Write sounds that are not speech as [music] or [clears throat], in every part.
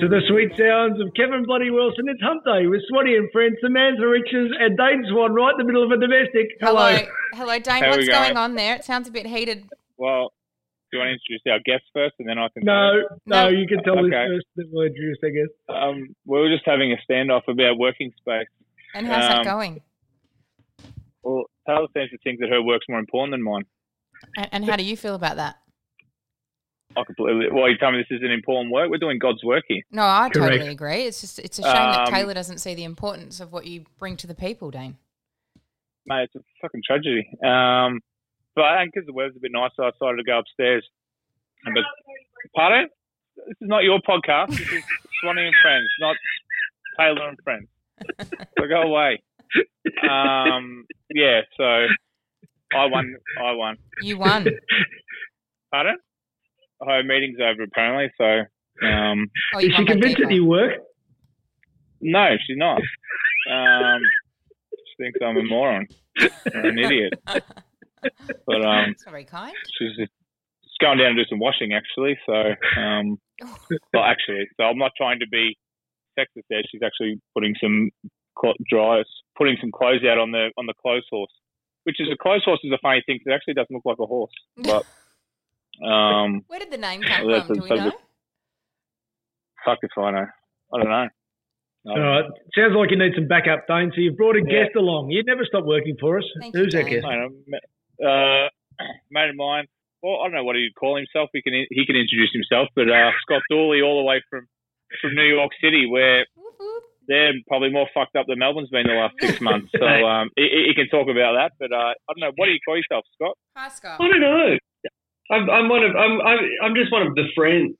To the sweet sounds of Kevin Bloody Wilson, it's Hump Day with Swanee and friends, Samantha Richards and Dane Swan right in the middle of a domestic. Hello. Hello, hello, Dane. How What's going going? on there? It sounds a bit heated. Well, do you want to introduce our guests first, and then I can? No, no, No. you can tell this Okay. first, then we'll introduce, I guess. Um, we were just having a standoff about working space. And how's that Um, going? Well, Taylor seems to think that her work's more important than mine. And, and how do you feel about that? I completely. Well, you tell me this isn't important work. We're doing God's work here. No, I Correct. totally agree. It's just it's a shame that Um, Taylor doesn't see the importance of what you bring to the people, Dane. Mate, it's a fucking tragedy. Um, but I think because the weather's a bit nicer, I decided to go upstairs. But pardon? This is not your podcast. This is Swanee and Friends, not Taylor and Friends. So go away. Um, yeah. So I won. I won. You won. Pardon? Her meeting's over apparently. So um, [laughs] Oh, Is she convinced that you work? no, she's not. Um, she thinks I'm a moron, or an idiot. But um, [laughs] That's very kind. she's just going down to do some washing actually. So, um, [laughs] well, actually, so I'm not trying to be sexist there. She's actually putting some clo- dryers, putting some clothes out on the on the clothes horse, which is a clothes horse is a funny thing. 'cause It actually doesn't look like a horse, but um, Where did the name come from? Do that's we a- know? fuck if I know. I don't know. I All don't know. right. Sounds like you need some backup, Dane. So you've brought a Yeah. guest along. You'd never stop working for us. Thank you, Who's our Dane. guest? Mate, uh, [clears throat] mate of mine. Well, I don't know what he'd call himself. He can he can introduce himself, but uh, Scott Dooley, all the way from from New York City, where Whoop, whoop. they're probably more fucked up than Melbourne's been the last six [laughs] months. So um, he, he can talk about that. But uh, I don't know. What do you call yourself, Scott? Hi, Scott. I don't know. I'm, I'm one of I'm, I'm I'm just one of the friends.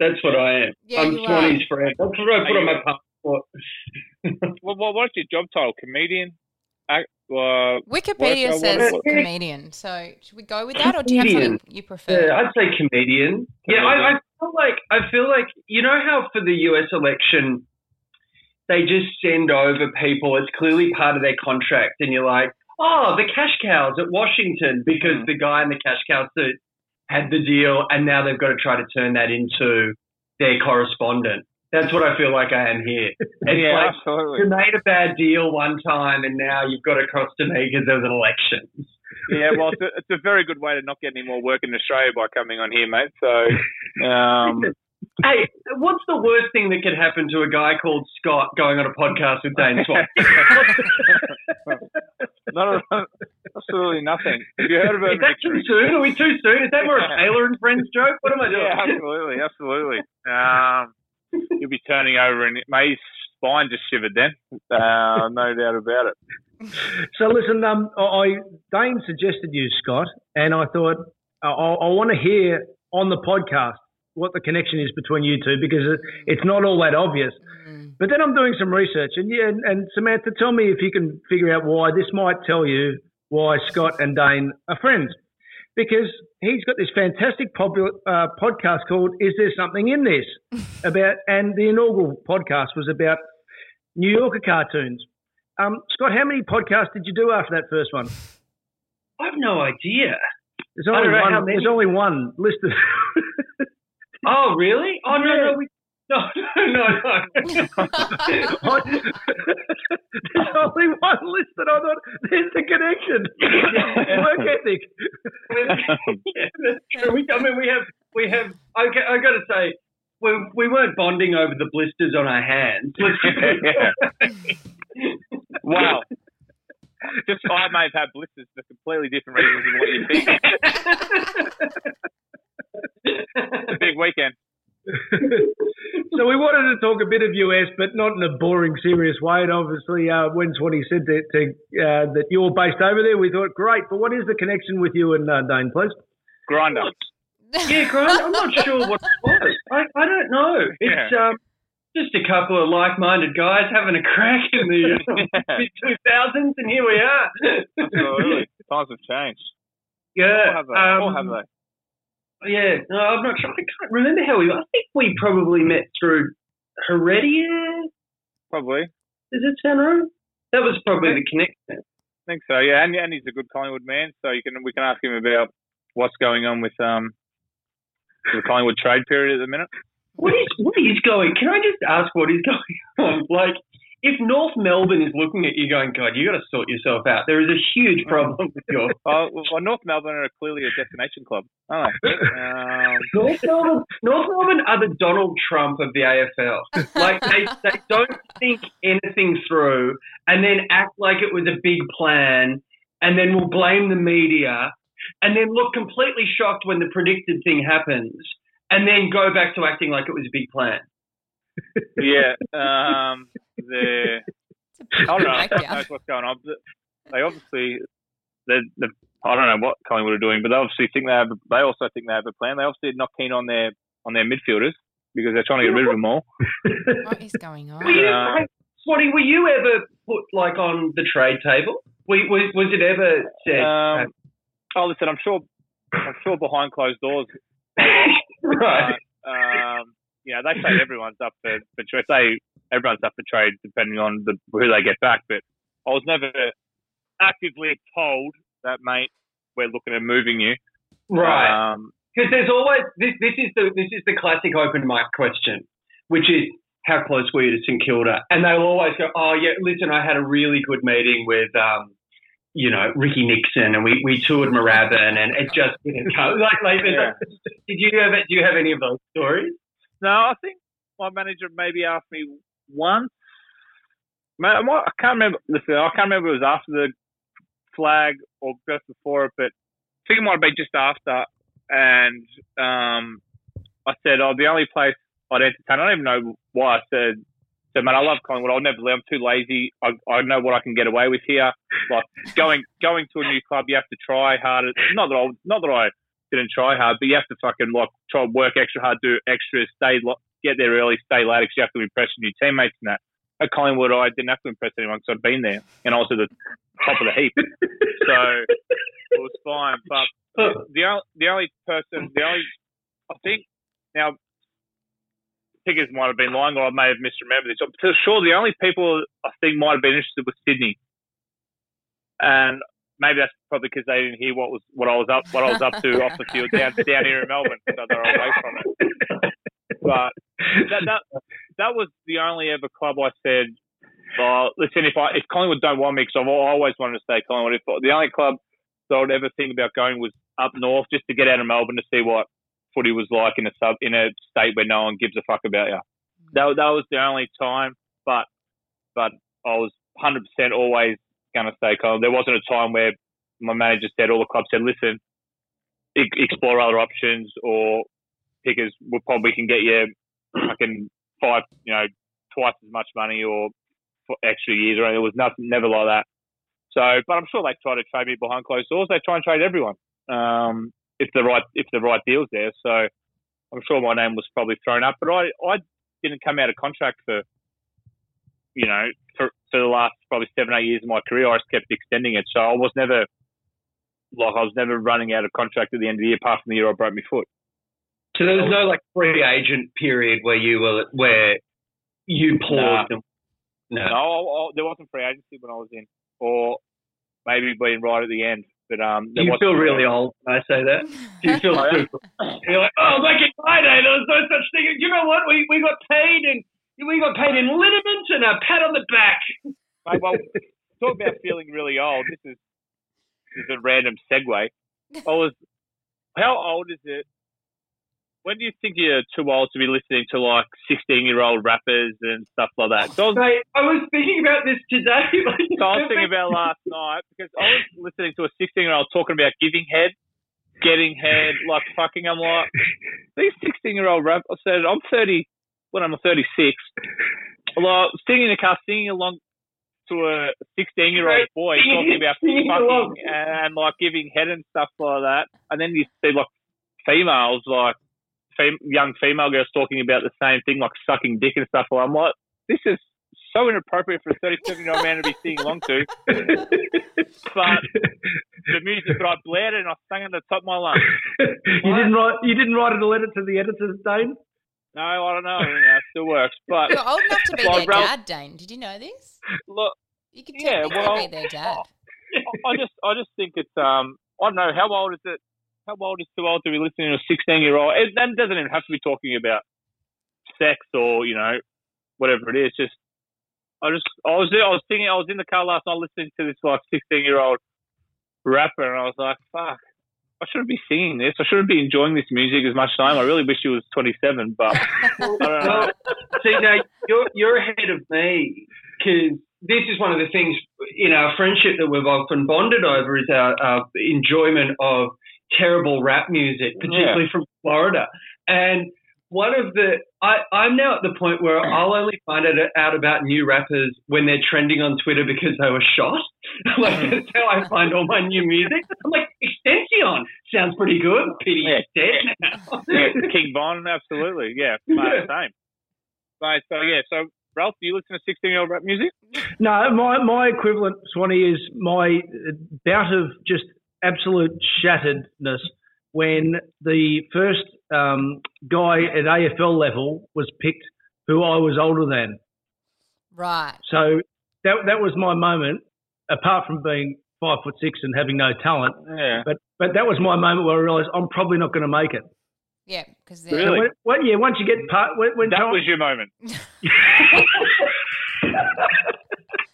That's what I am. Yeah, I'm you Swanee's friend. That's what I put Are on my passport. [laughs] Well, what, what's your job title? Comedian? Act, uh, Wikipedia What- says what- comedian. So should we go with that, or do you have something you prefer? Yeah, I'd say comedian. Yeah, I, I feel like I feel like you know how for the U.S. election they just send over people. It's clearly part of their contract, and you're like, oh, the cash cows at Washington because Mm. the guy in the cash cow suit had the deal, and now they've got to try to turn that into their correspondent. That's what I feel like I am here. [laughs] It's yeah, like absolutely. you made a bad deal one time, and now you've got to cross to me because there's an election. [laughs] Yeah, well, it's a, it's a very good way to not get any more work in Australia by coming on here, mate. So, [laughs] um, Hey, what's the worst thing that could happen to a guy called Scott going on a podcast with Dane Swan? [laughs] not a, absolutely nothing. Have you heard of Is it? that too soon? Are we too soon? Is that more a Taylor and Friends joke? What am I doing? Yeah, absolutely, absolutely. Um, you'll be turning over, and my spine just shivered then. Uh, no doubt about it. So listen, um, I I- Dane suggested you, Scott, and I thought I, I want to hear on the podcast what the connection is between you two because it's not all that obvious. But then I'm doing some research, and yeah, and, and Samantha, tell me if you can figure out why this might tell you why Scott and Dane are friends. Because he's got this fantastic popular, uh, podcast called "Is There Something in This?" [laughs] about, and the inaugural podcast was about New Yorker cartoons. Um, Scott, how many podcasts did you do after that first one? I have no idea. There's only one. how many. There's only one listed. [laughs] Oh, really? Oh, no, no, we, [laughs] no, no, no. There's only one listed. I thought there's the connection. Work ethic. yeah, that's true. We, I mean, we have, we have. I, I got to say, we, we weren't bonding over the blisters on our hands. [laughs] wow. Just I may have had blisters for completely different reasons than what you think. [laughs] It's [laughs] a big weekend. [laughs] so we wanted to talk a bit of US, but not in a boring, serious way. And obviously, uh, when Swanee said that, to, uh, that you're based over there, we thought, great. But what is the connection with you and uh, Dane, please? Grindr. [laughs] yeah, Grant, I'm not sure what it was. I, I don't know. It's um, just a couple of like-minded guys having a crack in the uh, mid 2000s, and here we are. Absolutely. Times have changed. Yeah. Or have they? um, or have they? Yeah, no, I'm not sure. I can't remember how we. I think we probably met through Heredia. Probably. Does it sound right? That was probably the connection. I think so. Yeah, and, and he's a good Collingwood man, so you can we can ask him about what's going on with um the Collingwood trade period at the minute. What is what is going? Can I just ask what is [laughs] going on? Like, if North Melbourne is looking at you, going, God, you got to sort yourself out. There is a huge problem with your [laughs] Oh, well, North Melbourne are clearly a destination club. aren't they? um, [laughs] North Melbourne. North Melbourne are the Donald Trump of the AFL. [laughs] Like they, they don't think anything through, and then act like it was a big plan, and then will blame the media, and then look completely shocked when the predicted thing happens, and then go back to acting like it was a big plan. yeah, um, the I don't know breakdown. knows what's going on. They obviously, they they I don't know what Collingwood are doing, but they obviously think they have. They also think they have a plan. They obviously are not keen on their on their midfielders because they're trying to get rid of them all. What is going on? Were you, Uh, Swatty, were you ever put like on the trade table? Was, was, was it ever said? Um, oh, listen, I'm sure, I'm sure behind closed doors, [laughs] right. uh, um, you know, they say everyone's up for for trade. Say everyone's up for trade depending on the who they get back. But I was never actively told that, mate, we're looking at moving you. Right. Um, Because there's always this. This is the this is the classic open mic question, which is how close were you to St Kilda? And they'll always go, "Oh yeah, listen, I had a really good meeting with, um, you know, Ricky Nixon, and we, we toured Moorabbin, and it just didn't go." [laughs] Like, like Yeah. did you have do you have any of those stories? No, I think my manager maybe asked me once. Ma- I can't remember. Listen, I can't remember it was after the flag or just before it, but I think it might have been just after. And um, I said, "Oh, the only place I'd entertain." I don't even know why I said. said, man, I love Collingwood. I'll never leave. I'm too lazy. I, I know what I can get away with here. Like going going to a new club, you have to try harder. Not that I not that I didn't try hard, but you have to fucking like try and work extra hard, do extra, stay get there early, stay late because you have to impress your new teammates and that. At Collingwood, I didn't have to impress anyone because I'd been there and I was at the top of the heap, so it was fine. But [laughs] the only the only person, the only I think now. Pickers might have been lying, or I may have misremembered this. I'm for sure the only people I think might have been interested was Sydney, and maybe that's probably because they didn't hear what was what I was up what I was up to [laughs] off the field down down here in Melbourne, so they're away from it. [laughs] But that that that was the only ever club I said. Oh, listen, if I if Collingwood don't want me, because I've always wanted to stay Collingwood. If the only club that I'd ever think about going was up north, just to get out of Melbourne to see what footy was like in a sub in a state where no one gives a fuck about you. That that was the only time, but but I was hundred percent always going to stay Collingwood. There wasn't a time where my manager said, all the clubs said, listen, explore other options, or pickers will probably can get you fucking five, you know, twice as much money or extra years. Or it was nothing, never like that. So, but I'm sure they try to trade me behind closed doors. They try and trade everyone um, if the right if the right deal's there. So, I'm sure my name was probably thrown up, but I, I didn't come out of contract for, you know, for, for the last probably seven, eight years of my career. I just kept extending it. So I was never, like, I was never running out of contract at the end of the year, apart from the year I broke my foot. So there was no like free agent period where you were where you paused. and- No, I, I, there wasn't free agency when I was in, or maybe being right at the end. But um, Do there you feel really old when I say that? Do [laughs] you feel Oh, yeah. super? You're like, oh, back in my day, there was no such thing. You know what? We we got paid in we got paid in liniment and a pat on the back. Mate, well, talk about feeling really old. This is this is a random segue. I was, how old is it? When do you think you're too old to be listening to like 16 year old rappers and stuff like that? So I was, Mate, I was thinking about this today. [laughs] Like, so I was thinking [laughs] about last night because I was listening to a 16 year old talking about giving head, getting head, like fucking. I'm like, these 16 year old rap. I said, I'm 30, when I'm 36. Like, singing in the car, singing along to a 16 year old boy talking about fucking and like giving head and stuff like that. And then you see like females, like fem- young female girls talking about the same thing, like sucking dick and stuff. I'm like, this is so inappropriate for a 37 year old man to be singing along to. [laughs] but the music that I blared and I sang at the top of my lungs. you didn't write. You didn't write a letter to the editors, Dane. No, I don't know. You know, it still works. But You're old enough to be [laughs] their Ralph- dad, Dane. Did you know this? look, You could Yeah, technically well, be their dad. [laughs] I just, I just think it's, um, I don't know, how old is it? How old is too old to be listening to a 16 year old? It that doesn't even have to be talking about sex or, you know, whatever it is. Just, I just, I was, I was thinking, I was in the car last night listening to this like 16 year old rapper and I was like, fuck, I shouldn't be singing this. I shouldn't be enjoying this music as much time. I really wish he was 27, but [laughs] I don't know. Well, see, now you're you're ahead of me because this is one of the things in our friendship that we've often bonded over is our, our enjoyment of terrible rap music, particularly from Florida. And one of the I, I'm now at the point where hmm. I'll only find it out about new rappers when they're trending on Twitter because they were shot. [laughs] like hmm. that's how I find all my new music. I'm like Extension sounds pretty good. Pity Yeah. he's dead now. yeah, King Von, absolutely. Yeah, [laughs] mate, same. Mate, so yeah, so Ralph, do you listen to 16 year old rap music? No, my my equivalent, Swanee, is my bout of just absolute shatteredness when the first um, guy at AFL level was picked, who I was older than. Right. So that that was my moment. Apart from being five foot six and having no talent, Yeah. but but that was my moment where I realised I'm probably not going to make it. Yeah, because So Really? when, when, yeah, once you get part, when, when That time- was your moment. [laughs] [laughs]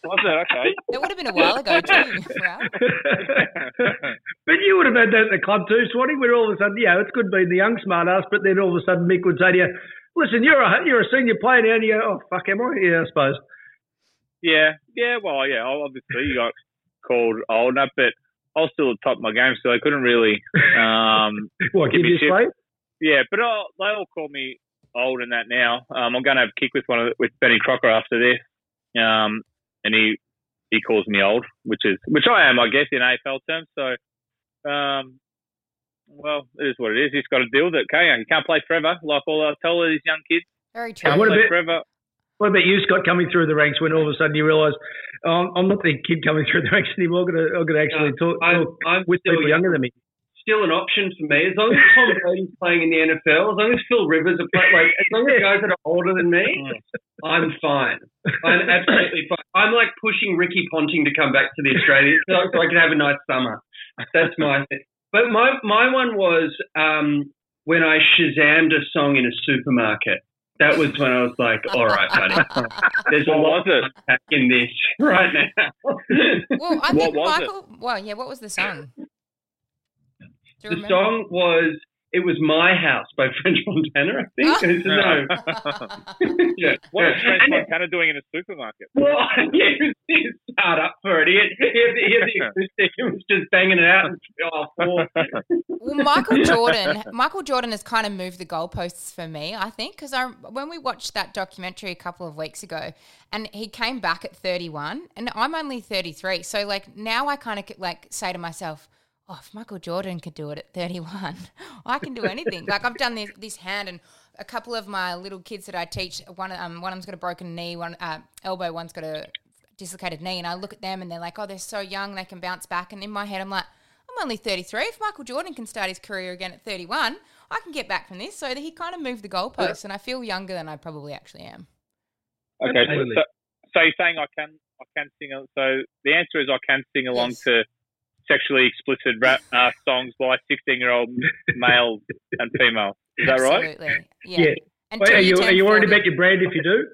Was it? Okay. That would have been a while ago too, [laughs] but you would have had that in the club too, Swanee, where all of a sudden, yeah, it's good being the young smart ass, but then all of a sudden Mick would say to you, listen, you're a, you're a senior player now, and you go, oh, fuck, am I? Yeah, I suppose. Yeah, yeah, well, yeah, obviously you got called old enough, but I was still at the top of my game, so I couldn't really, um, [laughs] What, Give give me you shit. a yeah, but i they all call me old in that now. Um, I'm going to have a kick with one of, with Benny Crocker after this, um, and he he calls me old, which is which I am, I guess, in AFL terms. So, um, well, it is what it is. He's got to deal with it, can't you? You can't play forever, like all I tell all these young kids. Very Can't true. what play about- forever. What about you, Scott, coming through the ranks when all of a sudden you realise um, I'm not the kid coming through the ranks anymore. I'm going to, I've got to actually talk, I'm, talk I'm with still people young. younger than me. Still an option for me. As long as Tom [laughs] Brady's playing in the NFL, as long as Phil Rivers are playing, like as long as guys that are older than me, [laughs] I'm fine. I'm absolutely fine. I'm like pushing Ricky Ponting to come back to the Australia so, so I can have a nice summer. That's my thing. But my my one was um, when I Shazammed a song in a supermarket. That was when I was like, all right, buddy. There's a lot of in this [laughs] right now. Well, I What think was it? Michael. Well, yeah. What was the song? Do The remember? song was "It Was My House" by [laughs] French Montana, I think. Ah. It's- [laughs] no, yeah. What is French And it- Montana doing in a supermarket? Well, [laughs] yeah, he was, he was hard up for it. He had, he had, he had the acoustic and was just banging it out. And, oh. Well, Michael Jordan, Michael Jordan has kind of moved the goalposts for me, I think, because I when we watched that documentary a couple of weeks ago, and he came back at 31, and I'm only 33, so like now I kind of like say to myself, oh, if Michael Jordan could do it at 31, [laughs] I can do anything. like I've done this, this hand and a couple of my little kids that I teach, one, um, one of them's got a broken knee, one uh, elbow, one's got a dislocated knee. And I look at them and they're like, oh, they're so young, they can bounce back. And in my head, I'm like, I'm only 33. If Michael Jordan can start his career again at 31, I can get back from this. So that he kind of moved the goalposts, and I feel younger than I probably actually am. Okay, so, so, so you're saying I can I can sing. al- So the answer is I can sing along Yes. to sexually explicit rap uh, songs by 16 year old male and female. Is that right? Absolutely. Yeah. Yeah. Until Wait, are you, turn are you worried 40. about your brand if you do?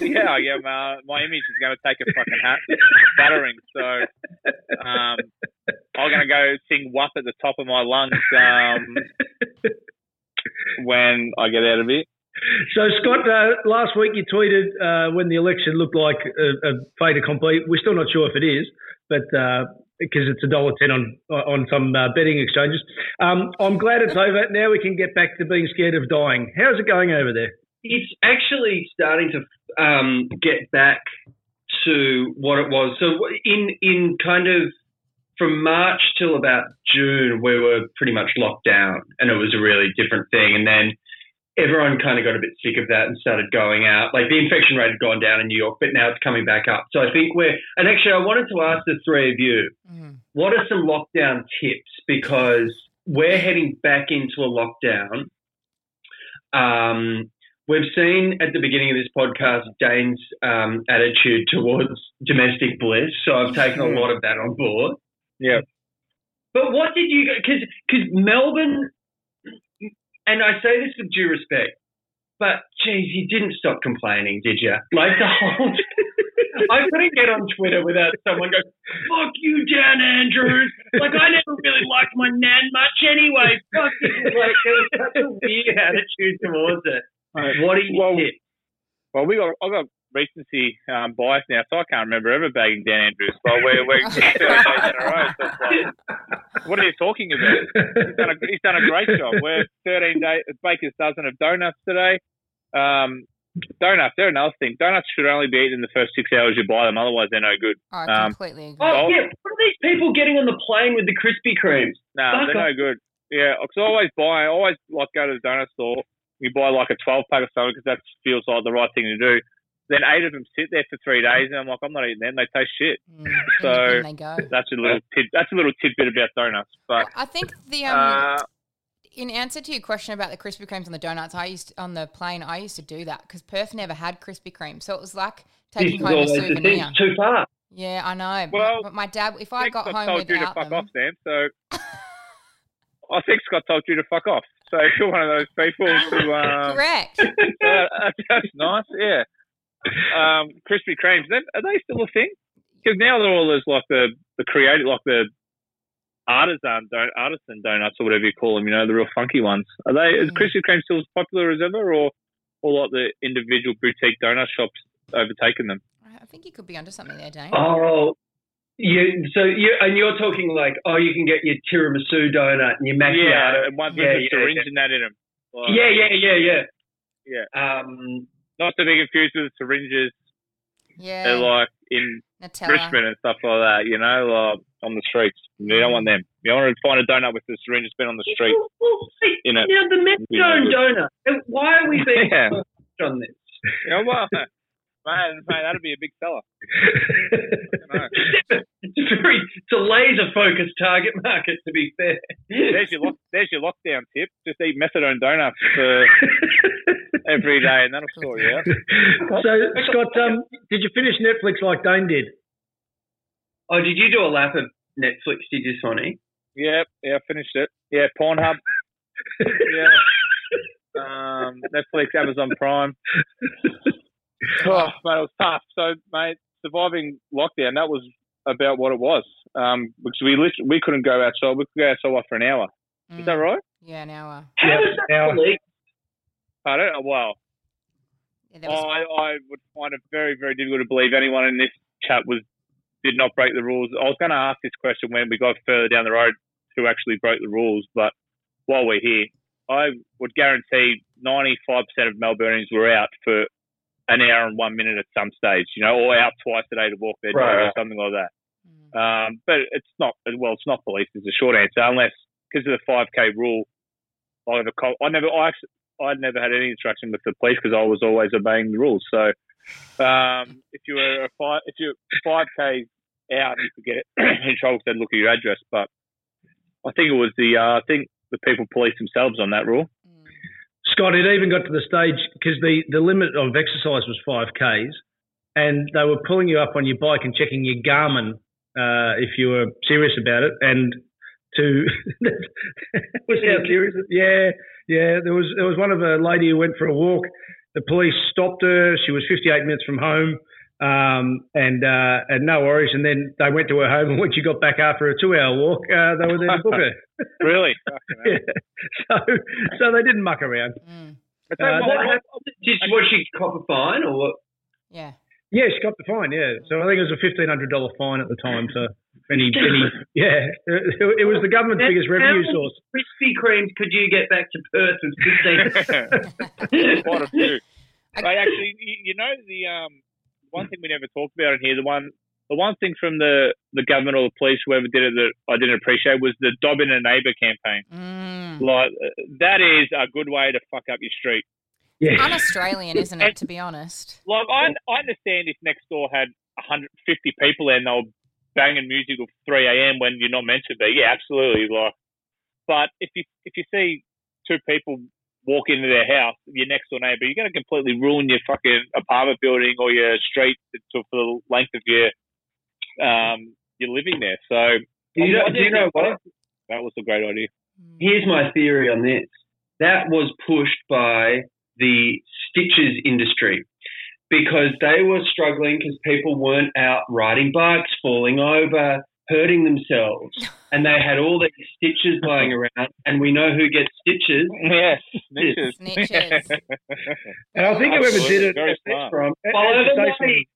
Yeah, yeah. My, my image is going to take a fucking hat battering. So um, I'm going to go sing "WAP" at the top of my lungs um, when I get out of it. So, Scott, uh, last week you tweeted uh, when the election looked like a, a fait accompli. We're still not sure if it is, but because it's a dollar ten on on some uh, betting exchanges. Um, I'm glad it's over. Now we can get back to being scared of dying. How's it going over there? It's actually starting to um, get back to what it was. So in in kind of from March till about June, we were pretty much locked down, and it was a really different thing. And then everyone kind of got a bit sick of that and started going out. Like the infection rate had gone down in New York, but now it's coming back up. So I think we're. And actually, I wanted to ask the three of you, Mhm. what are some lockdown tips? Because we're heading back into a lockdown. Um, we've seen at the beginning of this podcast Dane's um, attitude towards domestic bliss, so I've taken a lot of that on board. Yeah. But what did you? Because Melbourne, and I say this with due respect, but geez, you didn't stop complaining, did you? Like the whole. [laughs] I couldn't get on Twitter without someone going, "Fuck you, Dan Andrews." Like I never really liked my nan much anyway. Fuck you. Like there was such a weird attitude towards it. What do you Well, tip? Well, we got I got recency um, bias now, so I can't remember ever bagging Dan Andrews. But we're we're [laughs] 30 days in a row. So it's like, what are you talking about? He's done a he's done a great job. We're 13 days Baker's dozen of donuts today. Um, donuts, they're another thing. Donuts should only be eaten in the first six hours you buy them, otherwise they're no good. I Um, completely agree. Oh yeah, what are these people getting on the plane with the Krispy Kremes? No, Fuck they're no good. Yeah, because I always buy, I always like go to the donut store. You buy like a 12 pack of something because that feels like the right thing to do. Then eight of them sit there for three days, and I'm like, I'm not eating them. They taste shit. Mm. [laughs] So- And they go. That's a little tid, that's a little tidbit about donuts. But I think the um, uh, in answer to your question about the Krispy Kremes on the donuts, I used on the plane. I used to do that because Perth never had Krispy Kreme, so it was like [laughs] taking home a always the thing. souvenir. Too far. Yeah, I know. Well, but my dad, if I got home told you to fuck them, off, Sam. So I think Scott told you to fuck off. So if [laughs] you're one of those people who, um, correct. uh, that's nice, yeah. Um, Krispy Kremes, are they still a thing? Because now they're all those like the the creative, like the artisan don- artisan donuts or whatever you call them. You know, the real funky ones. Are they? Is Mm. Krispy Kreme still as popular as ever, or or like the individual boutique donut shops overtaken them? I think you could be onto something there, Dane. Oh, you. So you and you're talking like, oh, you can get your tiramisu donut and your macchiato. Yeah, and ones with Yeah, a yeah, syringe yeah. and that in them. Like, Yeah, yeah, yeah, yeah. Yeah. Um, Not to be confused with syringes. Yeah, They're like in Nutella. Richmond and stuff like that. You know, like on the streets. You don't want them. You don't want to find a donut with the syringe that's been on the street. Well, well, see, You know. now the Metro donut. Why are we being [laughs] Yeah. on this? [laughs] Yeah, well, man, man, that'd be a big seller. it's a very, it's a laser focused target market. To be fair. There's your lock, there's your lockdown tip. Just eat methadone donuts for [laughs] every day, and that'll sort you out. so, Scott, um, did you finish Netflix like Dane did? Oh, did you do a lap of Netflix? Did you, Sonny? Yeah, yeah, I finished it. Yeah, Pornhub. [laughs] Yeah. Um, Netflix, Amazon Prime. [laughs] Oh, mate, it was tough. So, mate, surviving lockdown, that was about what it was. Um, because we lit- we couldn't go outside. We could go outside like, for an hour. Is that Mm. right? Yeah, an hour. How Yeah, does that now- relate? Pardon? Oh, wow. Yeah, there was, I, I would find it very, very difficult to believe anyone in this chat was did not break the rules. I was going to ask this question when we got further down the road who actually broke the rules, but while we're here, I would guarantee 95% of Melbournians were out for an hour and one minute at some stage, you know, or out twice a day to walk their dog or something like that. Mm. Um, but it's not. Well, it's not police. Is the short answer, unless because of the 5k rule. I have a col- I never. I actually, I never had any interaction with the police because I was always obeying the rules. So um, if you were a five, if you're five k out, you could get [clears throat] in trouble if they look at your address. But I think it was the uh, I think the people police themselves on that rule. Scott, it even got to the stage because the, the limit of exercise was 5Ks, and they were pulling you up on your bike and checking your Garmin uh, if you were serious about it. And to [laughs] was how serious? Yeah, yeah. There was there was one of a lady who went for a walk. The police stopped her. She was 58 minutes from home. Um, and uh, and no worries. And then they went to her home, and when she got back after a two-hour walk, uh, they were there to book her. [laughs] Really? [laughs] Yeah. So so they didn't muck around. Mm. But Uh, that- that- Did, was she cop a fine or what? Yeah. Yeah, she got the fine. Yeah, so I think it was a fifteen hundred dollar fine at the time. So any, any [laughs] yeah, it, it was the government's biggest revenue source. many Krispy Kremes could you get back to Perth with fifteen? Quite a few. But actually, you, you know the um, one thing we never talked about in here. The one, the one thing from the the government or the police, whoever did it, that I didn't appreciate was the Dob in a neighbour campaign. Mm. Like that is a good way to fuck up your street. Yeah, Un-Australian, isn't it? To be honest. Like I, I understand if next door had 150 people and they were banging music till 3 a.m. when you're not meant to be. Yeah, absolutely. Like, but if you if you see two people walk into their house, your next door neighbour, you're going to completely ruin your fucking apartment building or your street to, for the length of your um your living there. So Do you know, do you know what? that was a great idea. Mm. Here's my theory on this. That was pushed by the stitches industry because they were struggling because people weren't out riding bikes, falling over, hurting themselves, and they had all these stitches lying around. And we know who gets stitches Yes, snitches. Snitches. [laughs] and I think whoever did it Very smart. from follow the money.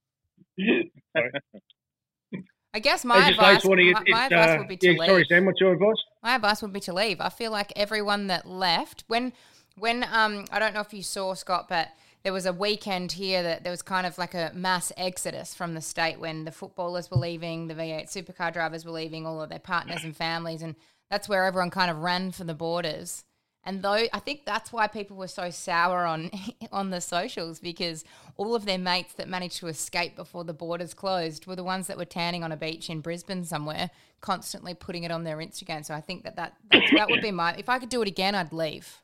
I guess my advice, wanting it- my, my advice uh, would be to yeah, leave. Sorry, Sam. What's your advice? My advice would be to leave. I feel like everyone that left when when um I don't know if you saw Scott, but there was a weekend here that there was kind of like a mass exodus from the state when the footballers were leaving, the V8 supercar drivers were leaving, all of their partners and families, and that's where everyone kind of ran for the borders. And though I think that's why people were so sour on [laughs] on the socials because all of their mates that managed to escape before the borders closed were the ones that were tanning on a beach in Brisbane somewhere, constantly putting it on their Instagram. So I think that that that would be my if I could do it again, I'd leave.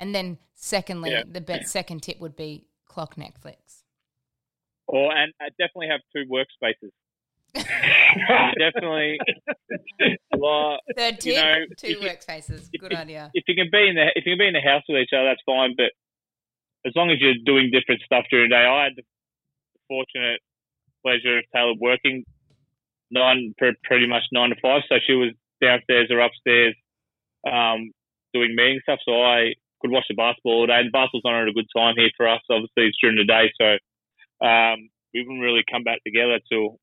And then secondly, Yeah. the second tip would be clock Netflix. Or and uh, definitely have two workspaces. [laughs] definitely. Third You tip, know, two if workspaces. Good you- idea. if you can be in the if you can be in the house with each other, that's fine. But as long as you're doing different stuff during the day, I had the fortunate pleasure of Taylor working nine pre- pretty much nine to five. So she was downstairs or upstairs um, doing meeting stuff. So I could watch the basketball all day. And basketball's not at a good time here for us. Obviously, it's during the day, so um, we wouldn't really come back together till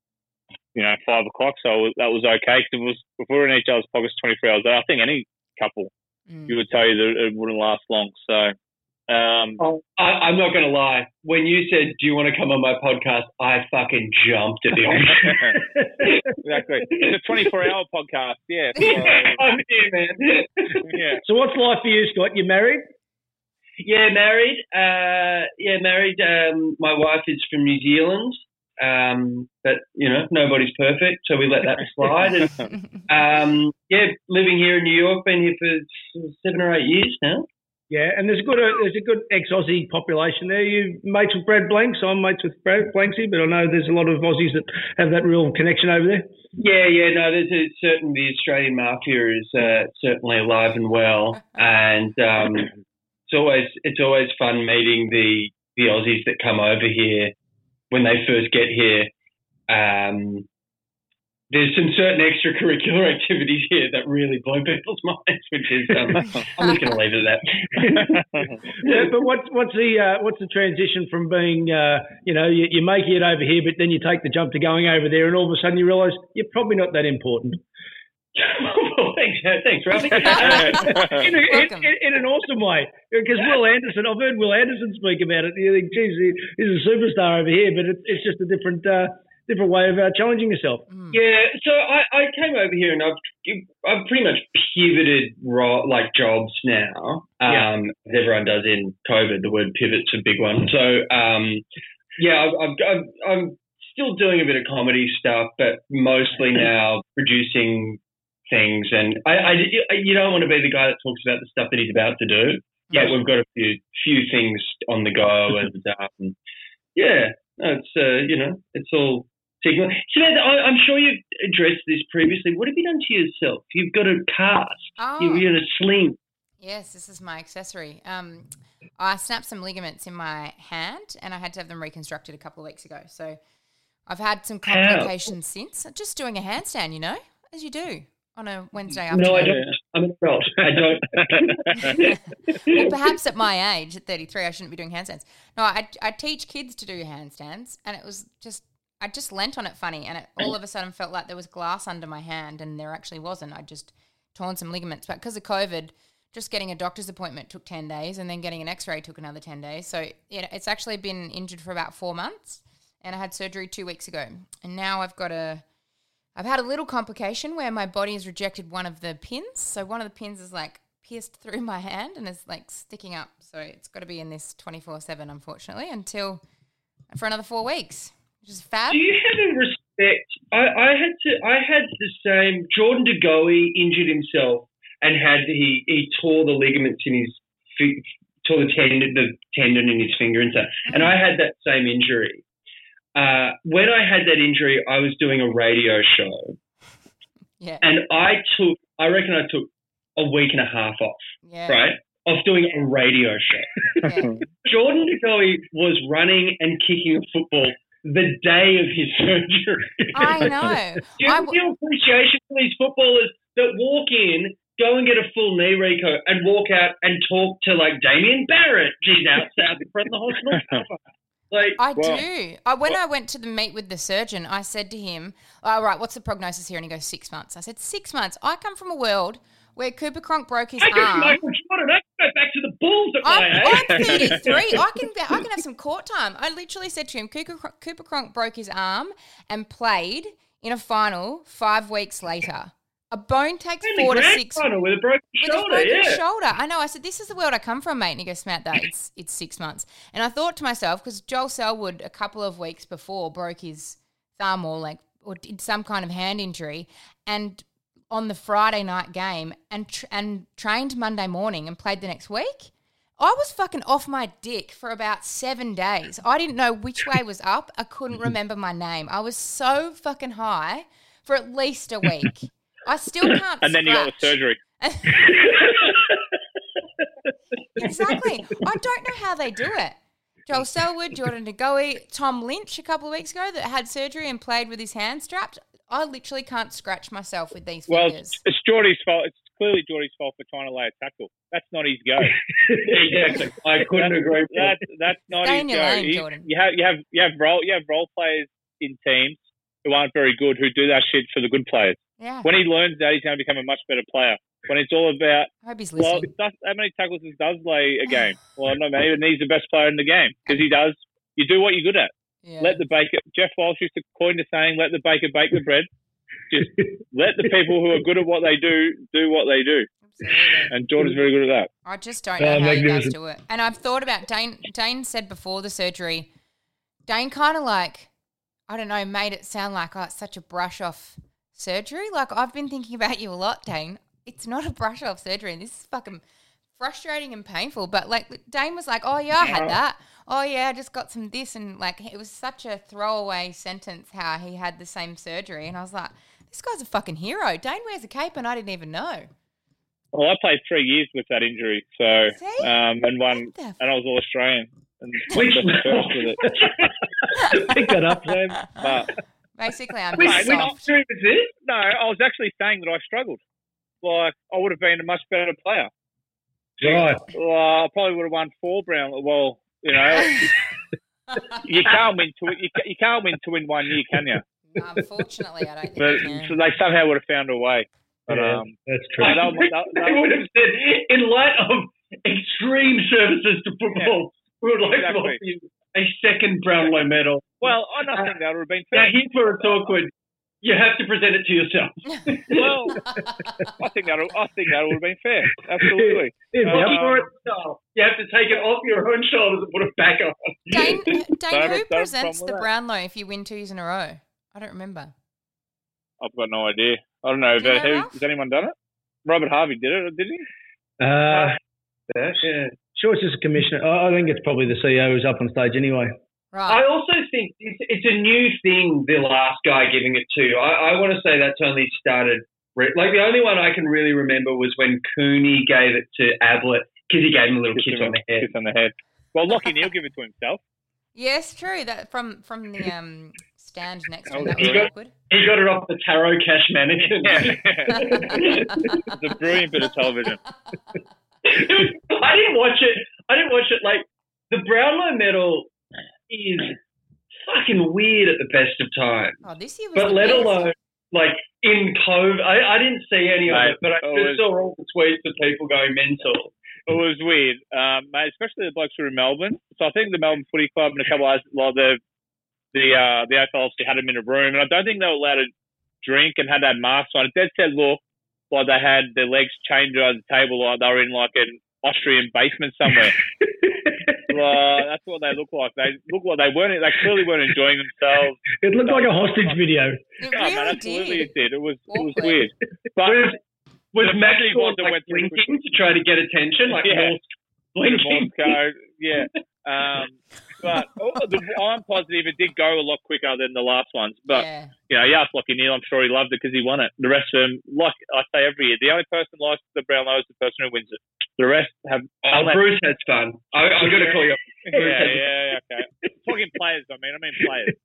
you know five o'clock. So that was okay because it was if we were in each other's pockets twenty four hours a day. I think any couple Mm. you would tell you that it wouldn't last long. So, um, Oh, I, I'm not going to lie. When you said, "Do you want to come on my podcast?" I fucking jumped at the option. exactly. It's a 24 hour podcast. Yeah. So, [laughs] I'm here, man. yeah. So what's life for you, Scott? You married? Yeah, married. Uh, yeah, married. Um, my wife is from New Zealand, um, but you know nobody's perfect, so we let that [laughs] slide. And um, yeah, living here in New York, been here for seven or eight years now. Yeah, and there's a good uh, there's a good ex-Aussie population there. You mates with Brad Blanks? I'm mates with Brad Blanksy, but I know there's a lot of Aussies that have that real connection over there. Yeah, yeah, no, there's a, certain the Australian mafia is uh, certainly alive and well, [laughs] and um, it's always it's always fun meeting the the Aussies that come over here when they first get here. Um, there's some certain extracurricular [laughs] activities here that really blow people's [laughs] minds, which is um, I'm just going to leave it at that. [laughs] yeah, but what's what's the uh, what's the transition from being uh, you know you, you're making it over here, but then you take the jump to going over there, and all of a sudden you realise you're probably not that important. Well, [laughs] thanks, thanks, Ralphie. [laughs] in, a, in, in, in an awesome way. Because Wil Anderson, I've heard Wil Anderson speak about it. You think, geez, he's a superstar over here, but it, it's just a different, uh, different way of uh, challenging yourself. Yeah, so I, I came over here and I've I've pretty much pivoted ro- like jobs now. Yeah. Um, as everyone does in COVID, the word pivot's a big one. So um, yeah, I've, I've, I've, I'm still doing a bit of comedy stuff, but mostly [clears throat] now producing things. And I, I you don't want to be the guy that talks about the stuff that he's about to do. Yeah. But we've got a few few things on the go, [laughs] and um, yeah, no, it's uh, you know, it's all signal. Samantha, I, I'm sure you addressed this previously. What have you done to yourself? You've got a cast. Oh. You're in a sling. Yes, this is my accessory. Um, I snapped some ligaments in my hand, and I had to have them reconstructed a couple of weeks ago. So I've had some complications since. Just doing a handstand, you know, as you do on a Wednesday afternoon. No, I don't. I'm an adult. I don't. [laughs] well, perhaps at my age, at 33, I shouldn't be doing handstands. No, I, I teach kids to do handstands, and it was just, I just leant on it funny, and it all of a sudden felt like there was glass under my hand, and there actually wasn't. I just torn some ligaments. But because of COVID, just getting a doctor's appointment took 10 days, and then getting an x ray took another 10 days. So it, it's actually been injured for about four months, and I had surgery two weeks ago. And now I've got a, I've had a little complication where my body has rejected one of the pins. So one of the pins is like pierced through my hand and is like sticking up. So it's got to be in this 24 7, unfortunately, until uh, for another four weeks, which is fab. Do you have a respect? I, I had to. I had the same. Jordan De Goey injured himself and had he he tore the ligaments in his tore the tendon the tendon in his finger and so. And mm. I had that same injury. Uh, when I had that injury, I was doing a radio show, Yeah. and I took. I reckon I took a week and a half off. Yeah. Right. Of doing a radio show. Yeah. [laughs] Jordan De was running and kicking a football the day of his [laughs] surgery. I [laughs] know. Do you I have w- feel appreciation for these footballers that walk in, go and get a full knee reco, and walk out and talk to like Damien Barrett, geez, out south in front of the hospital cover. Like, I Well- do. I, when I went to the meet with the surgeon, I said to him, "All right, what's the prognosis here?" And he goes, six months." I said, six months. I come from a world where Cooper Cronk broke his I arm. Michael Jordan, I can go back to the Bulls at I'm, age. I'm [laughs] 33. I can I can have some court time. I literally said to him, Cooper, Cooper Cronk broke his arm and played in a final five weeks later. A bone takes In four to six final with a broken with shoulder, a broken yeah. shoulder. I know. I said, "This is the world I come from, mate." And he goes, "Samantha, it's it's six months." And I thought to myself, because Joel Selwood a couple of weeks before broke his thumb or like or did some kind of hand injury, and on the Friday night game and tr- and trained Monday morning and played the next week. I was fucking off my dick for about seven days. I didn't know which way was up. I couldn't [laughs] remember my name. I was so fucking high for at least a week. I still [coughs] can't. and then you got the surgery. [laughs] Exactly. I don't know how they do it. Joel Selwood, Jordan De Goey, Tom Lynch a couple of weeks ago that had surgery and played with his hand strapped. I literally can't scratch myself with these Well, fingers. it's, it's Geordie's fault. It's clearly Geordie's fault for trying to lay a tackle. That's not his go. exactly. [laughs] I couldn't agree more. That's that's not Stay his in your go. lane, He- Jordan. You have you have you have role you have role players in teams who aren't very good who do that shit for the good players. yeah. When he learns that, he's going to become a much better player. When it's all about I hope he's well, listening. that's, how many tackles he does lay a [sighs] game? Well, no, man, he's the best player in the game because he does. You do what you're good at. Yeah. Let the baker. Jeff Walsh used to coin the saying, "Let the baker bake the bread." Just [laughs] let the people who are good at what they do do what they do. Absolutely. And Jordan's very good at that. I just don't Oh, know how you guys do it. And I've thought about Dane. Dane said before the surgery, Dane kind of like, I don't know, made it sound like oh, it's such a brush off surgery. Like I've been thinking about you a lot, Dane. It's not a brush off surgery. And this is fucking frustrating and painful. But like Dane was like, oh yeah, I had that. Oh yeah, I just got some this, and like it was such a throwaway sentence how he had the same surgery, and I was like, this guy's a fucking hero. Dane wears a cape, and I didn't even know. Well, I played three years with that injury, so um, and one, and I was all Australian. And [laughs] Which won first with it. [laughs] Pick that up, Sam. But Basically, I'm Which, just which soft. injury was this? no, I was actually saying that I struggled. Like I would have been a much better player. Right. Well, I probably would have won four Brown. Well, you know, [laughs] you can't win to you, you can't win to win one year, can you? Unfortunately, I don't think But so they somehow would have found a way. But Yeah, um, that's true. Yeah, they'll- they'll- they would have said, in light of extreme services to football, we would like Exactly. to offer you a second Brownlow medal. Well, I don't think that would have been fair. Now, fair. here's where it's awkward. You have to present it to yourself. [laughs] Well, I think that I think that would have been fair. Absolutely. [laughs] Yeah, Uh, Looking yeah. for it style. You have to take it off your own shoulders and put it back on. Dane, [laughs] Dane who presents the. Brownlow if you win two years in a row? I don't remember. I've got no idea. I don't know. Do you But know, who, has anyone done it? Robert Harvey did it, didn't he? Uh, Yeah. Sure, it's just a commissioner. I I think it's probably the CEO who's up on stage anyway. Right. I also think it's, it's a new thing, the last guy giving it to. I, I want to say that's only started. Like, the only one I can really remember was when Cooney gave it to Ablett because he gave him a little kiss him on the head. Kiss on the head. Well, Lachie Neale give it to himself. [laughs] yes, true. That from from the um stand next to him. That he was got- awkward. He got it off the tarot cash mannequin. [laughs] [laughs] it's a brilliant bit of television. I didn't watch it. I didn't watch it. Like the Brownlow medal is fucking weird at the best of times, Oh, this year was. but let best. alone like in COVID. I, I didn't see any Mate, of it, but I just was- saw all the tweets of people going mental. It was weird, um, mate, especially the blokes who were in Melbourne. So I think the Melbourne Footy Club and a couple of others, like the the uh, the AFL obviously had them in a room, and I don't think they were allowed to drink and had that mask on. It dead said look like they had their legs chained over the table, like they were in like an Austrian basement somewhere. [laughs] like, that's what they look like. They look like they weren't. They clearly weren't enjoying themselves. [laughs] It looked like a hostage video. It Oh, really man, absolutely did. it did. It was it was weird. [laughs] But Was, was The Max funny Gawn, ones that like went through- blinking to try to get attention, like Yeah. Morse blinking? Morse code, yeah. Um, but oh, the, I'm positive it did go a lot quicker than the last ones. But yeah. you know, yeah, Lachie Neale, I'm sure he loved it because he won it. The rest of them, like I say every year, the only person who likes the Brownlow is the person who wins it. The rest have. Oh, unless- Bruce has fun. I, I'm going to call you. yeah, yeah, yeah, okay. Talking players, I mean, I mean players.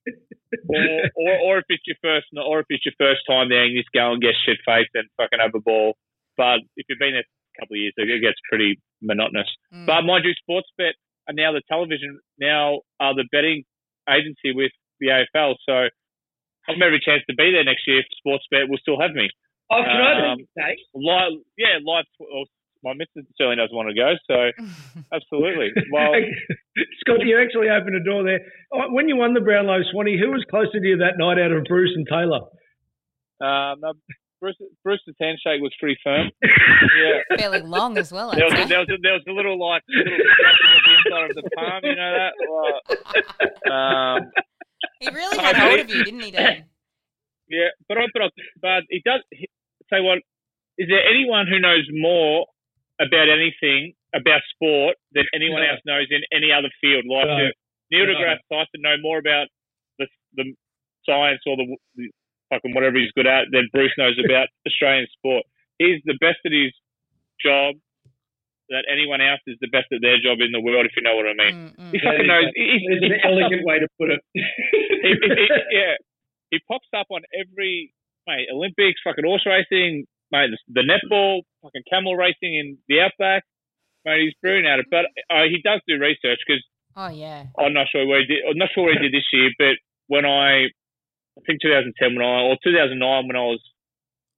Or, or, or if it's your first, or if it's your first time there, and you just go and get shit faced and fucking have a ball. But if you've been there a couple of years, it gets pretty monotonous. Mm. But mind you, Sportsbet are now the television, now are the betting agency with the AFL. So I have every chance to be there next year if Sportsbet will still have me. Oh, can I Um, say? Live, yeah, live. Well, my missus certainly doesn't want to go, so [laughs] absolutely. Well, Hey, Scott, you actually opened a door there. Oh, When you won the Brownlow Swanee, who was closer to you that night out of Bruce and Taylor? um, no, Bruce, Bruce's handshake was pretty firm. [laughs] Yeah. Fairly long as well. There was, a, there, was a, there was a little like little [laughs] scratching at the inside of the palm, you know that. Like, um, He really had hold of you, didn't he, Dan? Yeah, but I, but I, but it does he- say what is there anyone who knows more about anything about sport than anyone No. else knows in any other field? Like No. uh, Neil No. deGrasse Tyson know more about the the science or the, the fucking whatever he's good at than Bruce knows about Australian sport. He's the best at his job. That anyone else is the best at their job in the world, if you know what I mean. Mm, mm. He fucking knows. He, he, There's an he elegant way to put it. he, he, he- yeah, he pops up on every mate Olympics, fucking horse racing, mate the, the netball, fucking camel racing in the outback. Mate, he's brilliant at it. But uh, he does do research because Oh yeah. I'm not sure where he did. I'm not sure what he did this year, but when I, I think 2010 when I or 2009 when I was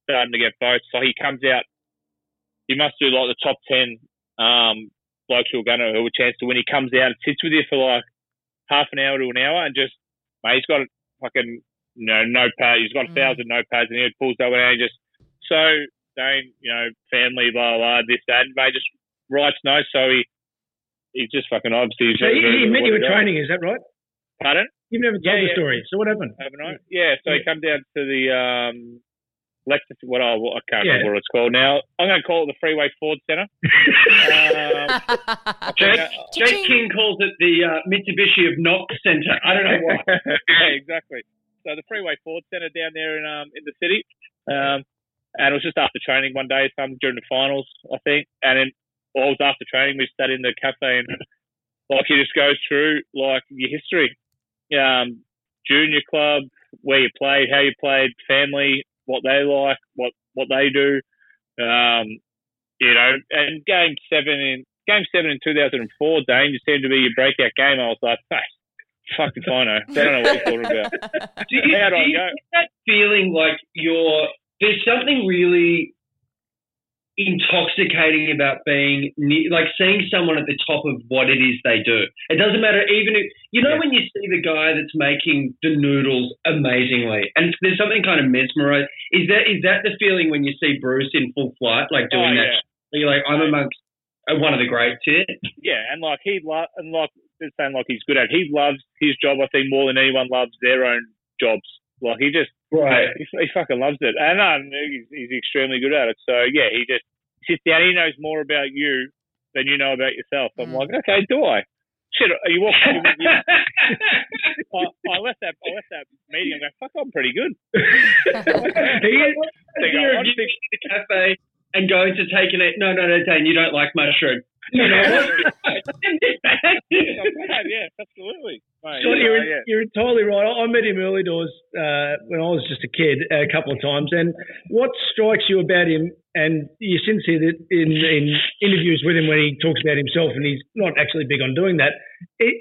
starting to get votes, so he comes out. He must do like the top ten um, blokes who are going to who have a chance to win. He comes out and sits with you for like half an hour to an hour and just mate, he's got a fucking you know notepad. He's got a Mm. thousand notepads and he pulls that one out and just so Dane, you know, family, blah blah, this that, and mate just writes notes. So he. He's just fucking obviously. So he, he met you at training, is that right? Pardon? You've never told Yeah, the yeah. story. So what happened? Haven't I? Yeah, so he come down to the um, Lexus. What I, I can't Yeah. remember what it's called now. I'm going to call it the Freeway Ford Centre. [laughs] um, Jake, Yeah. Jake King calls it the uh, Mitsubishi of Knox Centre. I don't know why. [laughs] yeah, exactly. So the Freeway Ford Centre down there in um in the city, um, and it was just after training one day, some during the finals, I think, and then well, it was after training. We sat in the cafe and like he just goes through like your history, um, junior club, where you played, how you played, family, what they like, what what they do, um, you know, and game seven in game seven in 2004, Dane, you seemed to be your breakout game. I was like, hey, fucking fine, I don't know what you're talking about. [laughs] Do you, How do do I go? get that feeling like you're there's something really intoxicating about being like seeing someone at the top of what it is they do. It doesn't matter even if you know Yeah. when you see the guy that's making the noodles amazingly, and there's something kind of mesmerized. Is that is that the feeling when you see Bruce in full flight, like doing Oh, that? You're like, I'm amongst uh, one of the greats here. Yeah, and like he lo- and like they're saying like he's good at. it. He loves his job. I think more than anyone loves their own jobs. Like he just Right. he, he fucking loves it, and um, he's, he's extremely good at it. So yeah, he just sits down. He knows more about you than you know about yourself. I'm Mm. like, okay, do I? Shit, are you walking? you, [laughs] I, I left that. I left that meeting. and go, fuck, I'm pretty good. [laughs] he is, You're I- I giving think- me the cafe and going to take an no, no, no, Dan, you don't like mushroom. You know [laughs] yeah, absolutely. Mate, yeah, you're, yeah. you're entirely right. I I met him early doors uh, when I was just a kid a couple of times. And what strikes you about him, and you since hear that in, in interviews with him when he talks about himself, and he's not actually big on doing that, it,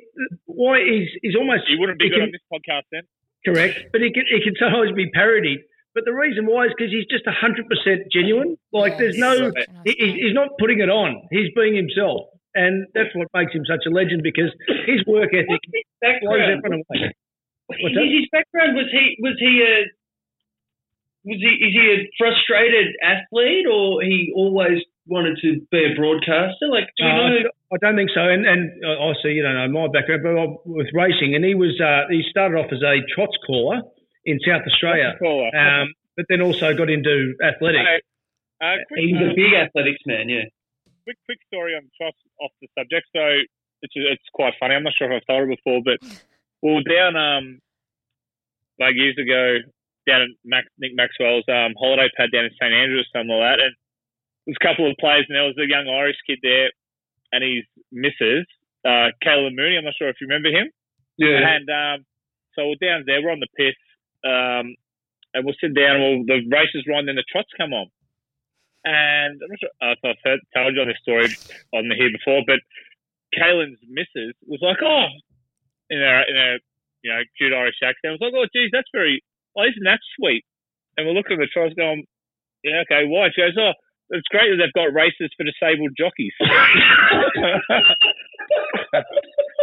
why he's, he's almost He wouldn't be good can- on this podcast then. correct, but he can, he can sometimes be parodied. But the reason why is because he's just 100% genuine. Like, there's no, he, he- he's not putting it on. He's being himself. And that's what makes him such a legend because his work ethic blows background. everyone away. What's His, that? his background was he was he a was he is he a frustrated athlete or he always wanted to be a broadcaster? Like, do you Uh, know? I don't think so. And and uh, obviously, you don't know my background, but with racing, and he was uh, he started off as a trots caller in South Australia, um, but then also got into athletics. Hey, uh, quick, He was uh, a big athletics man. Yeah. quick, quick story on Tross off the subject. So it's it's quite funny. I'm not sure if I've told it before, but we were down um like years ago down at Max, Nick Maxwell's um holiday pad down in St Andrews or something like that, and there's a couple of players, and there was a young Irish kid there, and his missus, uh, Kayla Mooney. I'm not sure if you remember him. Yeah. And um, so we're down there, we're on the piss, um, and we'll sit down. Well, the races on, then the trots come on. And I'm not sure uh, if I've heard, told you on this story on the here before, but Kaylin's missus was like, "Oh," in a in a you know cute Irish accent, was like, "Oh, geez, that's very, oh, isn't that sweet?" And we're looking at the trots, going, "Yeah, okay, why?" She goes, "Oh." It's great that they've got races for disabled jockeys. [laughs] [laughs]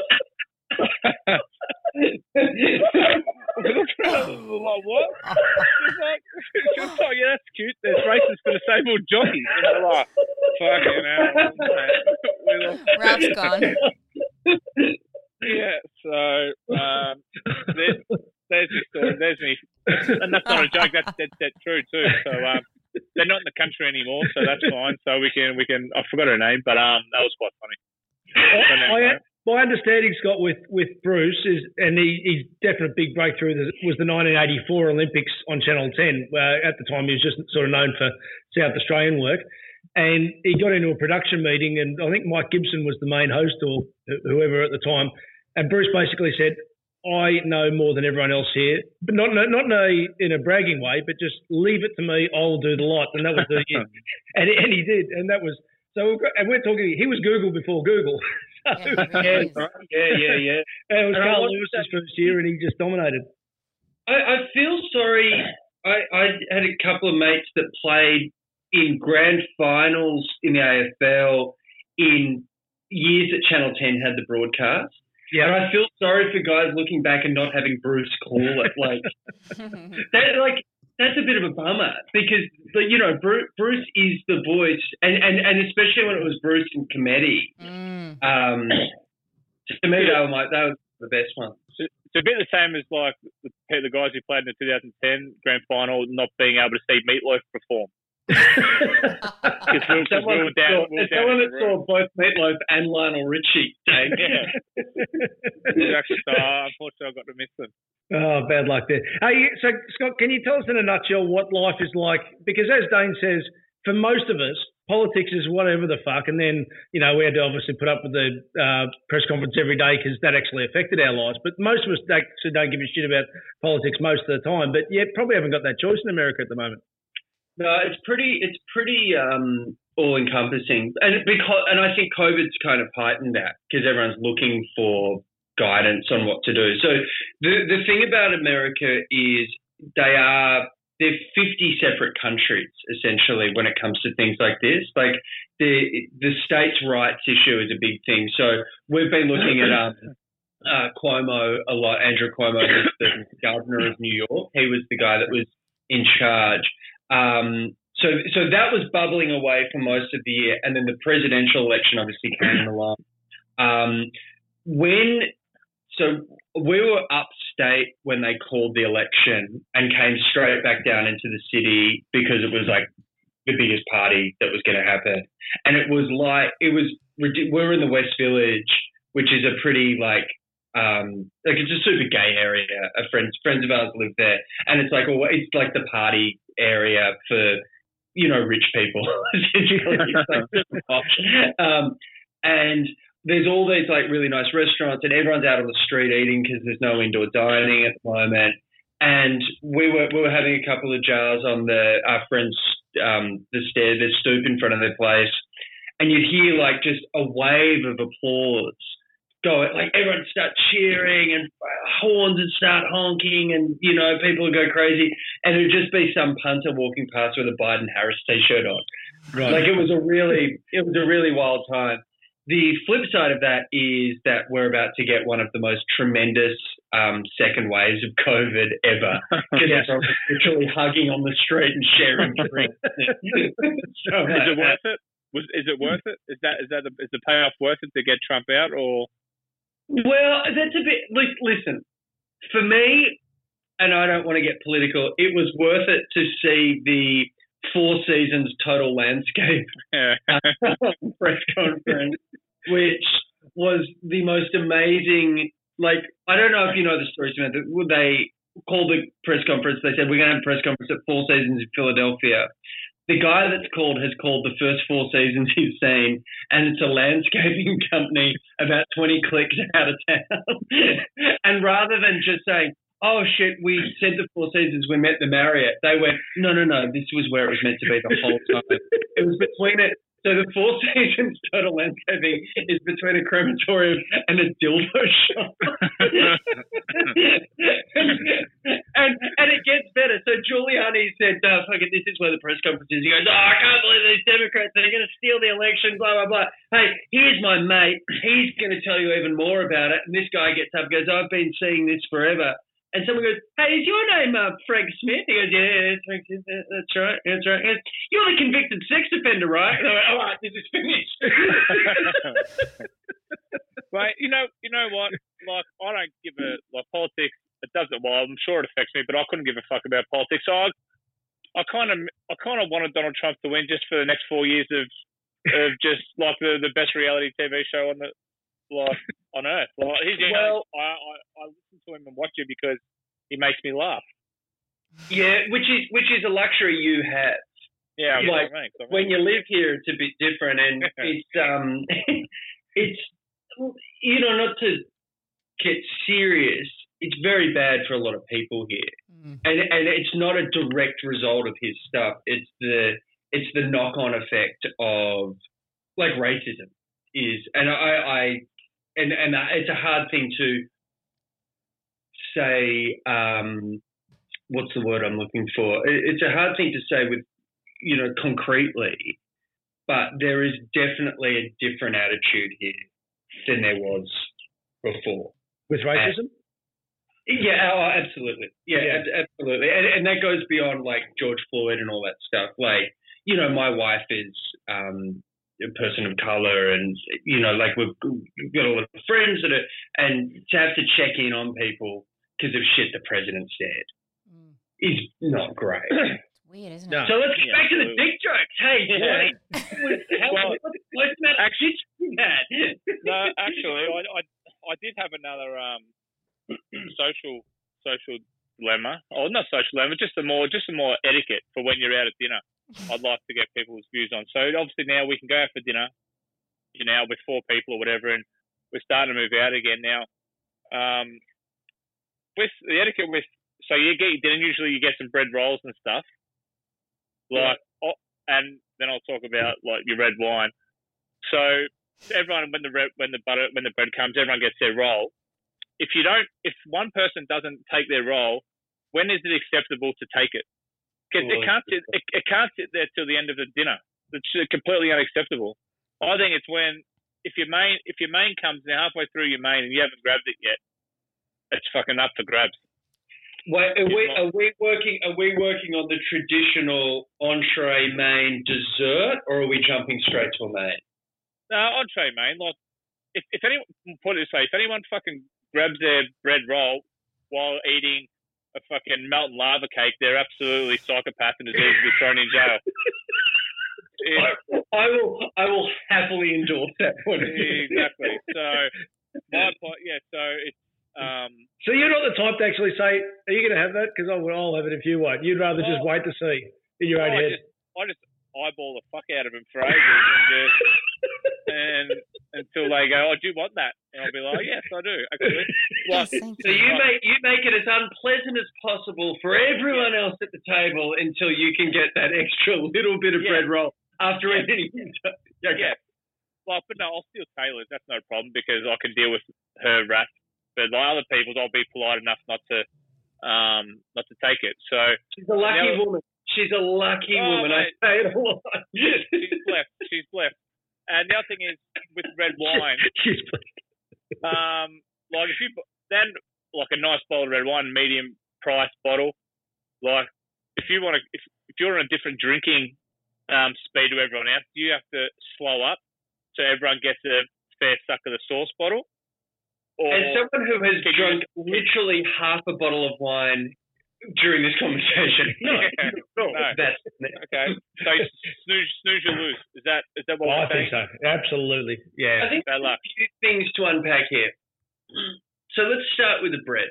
like, what? She's like, she was like, yeah, that's cute. There's races for disabled jockeys. And we're like, fucking hell. mate. We're like- Ralph's gone. yeah, so um, there, there's the story. There's me. And that's not a joke. That's dead set true, too. So um, they're not in the country anymore, so that's fine. So we can, we can, I forgot her name, but um, that was quite funny. But anyway. I, my understanding, Scott, with, with Bruce is, and he, his definite big breakthrough was the 1984 Olympics on Channel 10. Uh, at the time, he was just sort of known for South Australian work. And he got into a production meeting, and I think Mike Gibson was the main host or whoever at the time. And Bruce basically said, I know more than everyone else here, but not not in a, in a bragging way, but just leave it to me. I'll do the lot, and that was the [laughs] and, and he did, and that was so. we've got- And we're talking. He was Google before Google. [laughs] So, Yeah, [laughs] really is. Yeah, yeah, yeah. it was Carl watched Lewis's first year, and he just dominated. I, I feel sorry. I, I had a couple of mates that played in grand finals in the AFL in years that Channel 10 had the broadcast. Yeah. And I feel sorry for guys looking back and not having Bruce call it. Like, [laughs] that, like that's a bit of a bummer because, but, you know, Bruce, Bruce is the voice, and, and, and especially when it was Bruce and Cometti. Mm. Um, to me, they were my, that was the best one. It's a bit the same as like the, the guys who played in the 2010 grand final not being able to see Meatloaf perform. Because we, 'cause Someone, were saw, we were down someone that saw both Meatloaf and Lionel Richie. Dave. Yeah. Exactly. So uh, unfortunately, I got to miss them. Oh, bad luck there. Hey, so Scott, can you tell us in a nutshell what life is like? Because as Dane says, for most of us, politics is whatever the fuck, and then you know we had to obviously put up with the uh, press conference every day because that actually affected our lives. But most of us actually don't give a shit about politics most of the time. But yeah, probably haven't got that choice in America at the moment. No, it's pretty. It's pretty um, all encompassing, and because and I think COVID's kind of heightened that because everyone's looking for guidance on what to do. So the the thing about America is they are they're 50 separate countries essentially when it comes to things like this. Like the the states' rights issue is a big thing. So we've been looking at um, uh, Cuomo a lot. Andrew Cuomo, is the governor of New York. He was the guy that was in charge. Um, so so that was bubbling away for most of the year, and then the presidential election obviously came [clears throat] along. Um, when so we were upstate when they called the election and came straight back down into the city because it was like the biggest party that was going to happen. And it was like, it was, we we're in the West Village, which is a pretty like, um, like it's a super gay area. A friends, friends of ours live there. And it's like, well, it's like the party area for, you know, rich people, [laughs] essentially. [laughs] um, and there's all these like really nice restaurants and everyone's out on the street eating because there's no indoor dining at the moment. And we were we were having a couple of jars on the our friends um, the stair the stoop in front of their place, and you'd hear like just a wave of applause go like everyone start cheering and horns would start honking and you know people would go crazy and it would just be some punter walking past with a Biden Harris t-shirt on. Right. Like it was a really it was a really wild time. The flip side of that is that we're about to get one of the most tremendous um, second waves of COVID ever [laughs] because yes. literally hugging on the street and sharing drinks. [laughs] [laughs] so, is it worth it? Was, is it worth it? Is that is that is the payoff worth it to get Trump out or? Well, that's a bit. Listen, for me, and I don't want to get political. It was worth it to see the Four Seasons total landscape [laughs] [laughs] press conference, which was the most amazing. Like, I don't know if you know the story, Samantha. Would they called the press conference? They said we're going to have a press conference at Four Seasons in Philadelphia. The guy that's called has called the first four seasons [laughs] he's seen, and it's a landscaping [laughs] company about 20 clicks out of town. [laughs] and rather than just saying, oh shit, we said the Four Seasons, we met the Marriott. They went, no, no, no, this was where it was meant to be the whole time. it was between it. So the Four [laughs] Seasons total landscaping is between a crematorium and a dildo shop. [laughs] and, and it gets better. So Giuliani said, oh, fuck it, this is where the press conference is. He goes, oh, I can't believe these Democrats, they're going to steal the election, blah, blah, blah. Hey, here's my mate. He's going to tell you even more about it. And this guy gets up goes, I've been seeing this forever. And someone goes, "Hey, is your name uh, Frank Smith?" He goes, "Yeah, Frank. That's right. That's right." Goes, You're the convicted sex offender, right? And I went, "All right, this is finished." [laughs] Right, you know, you know what? Like, I don't give a like politics. It doesn't. Well, I'm sure it affects me, but I couldn't give a fuck about politics. So I, I kind of, I kind of wanted Donald Trump to win just for the next four years of, of just like the the best reality TV show on the like on earth. Like, he's, well, I, I, I listen to him and watch him because he makes me laugh. Yeah, which is which is a luxury you have. Yeah, like when you live here, it's a bit different, and [laughs] it's um, [laughs] it's you know not to get serious. It's very bad for a lot of people here, mm. and and it's not a direct result of his stuff. It's the it's the knock on effect of like racism is, and I, I and and it's a hard thing to say. Um, what's the word I'm looking for? It's a hard thing to say with you know concretely, but there is definitely a different attitude here than there was before with racism. And, yeah, oh, absolutely. Yeah, yeah. absolutely. And, and, that goes beyond like George Floyd and all that stuff. Like, you know, my wife is um, a person of color and you know like we've got a lot of friends that are and to have to check in on people because of shit the president said mm. is not great. It's weird [clears throat] isn't it? So let's get yeah, back to the dick jokes. Hey yeah. [laughs] well, what's that actually no actually I, I i did have another um social social dilemma. Or not social dilemma just a more just a more etiquette for when you're out at dinner I'd like to get people's views on. So obviously now we can go out for dinner, you know, with four people or whatever, and we're starting to move out again now. Um, with the etiquette with so you get your dinner. Usually you get some bread rolls and stuff, like, yeah. oh, and then I'll talk about like your red wine. So everyone when the red, when the butter when the bread comes, everyone gets their roll. If you don't, if one person doesn't take their roll, when is it acceptable to take it? 'Cause it can't sit. It, it can't sit there till the end of the dinner. It's uh, completely unacceptable. I think it's when if your main if your main comes in halfway through your main and you haven't grabbed it yet, it's fucking up for grabs. Wait, are we are we working are we working on the traditional entree, main, dessert, or are we jumping straight to a main? No, entree, main. Like, if, if anyone put it this way, if anyone fucking grabs their bread roll while eating a fucking molten lava cake, they're absolutely psychopath and deserve to be thrown in jail. [laughs] Yeah, I will I will happily endorse that point exactly. So my point, yeah. So it's um, So you're not the type to actually say, "Are you going to have that?" Because I will. I'll have it if you won't. You'd rather just wait to see in your own I head. just, I just eyeball the fuck out of him for ages and, just, and until they go, "Oh, do you want that?" And I'll be like, "Yes, I do." Actually, [laughs] Yes, Like, thank So you Right. make you make it as unpleasant as possible for everyone else at the table until you can get that extra little bit of Yeah. bread roll after Yeah. eating. Okay. Yeah. Well, but no, I'll steal Taylor's. That's no problem because I can deal with her wrath. But like other people's, I'll be polite enough not to, um, not to take it. So She's a lucky Now- woman. She's a lucky Oh, woman. I mate. say it a lot. she's blessed. She's blessed. And the other thing is with red [laughs] wine, She's um, like if you then like a nice bottle of red wine, medium price bottle, like if you want to, if, if you're on a different drinking um, speed to everyone else, you have to slow up so everyone gets a fair suck of the sauce bottle. Or As someone who has Can you- drunk literally half a bottle of wine during this conversation, no, [laughs] Yeah, no, no. [laughs] that's okay, so snooze, snooze, you lose. Is that is that what I we're saying? think so. Absolutely. Yeah. I think Bad luck. a few things to unpack here. So let's start with the bread.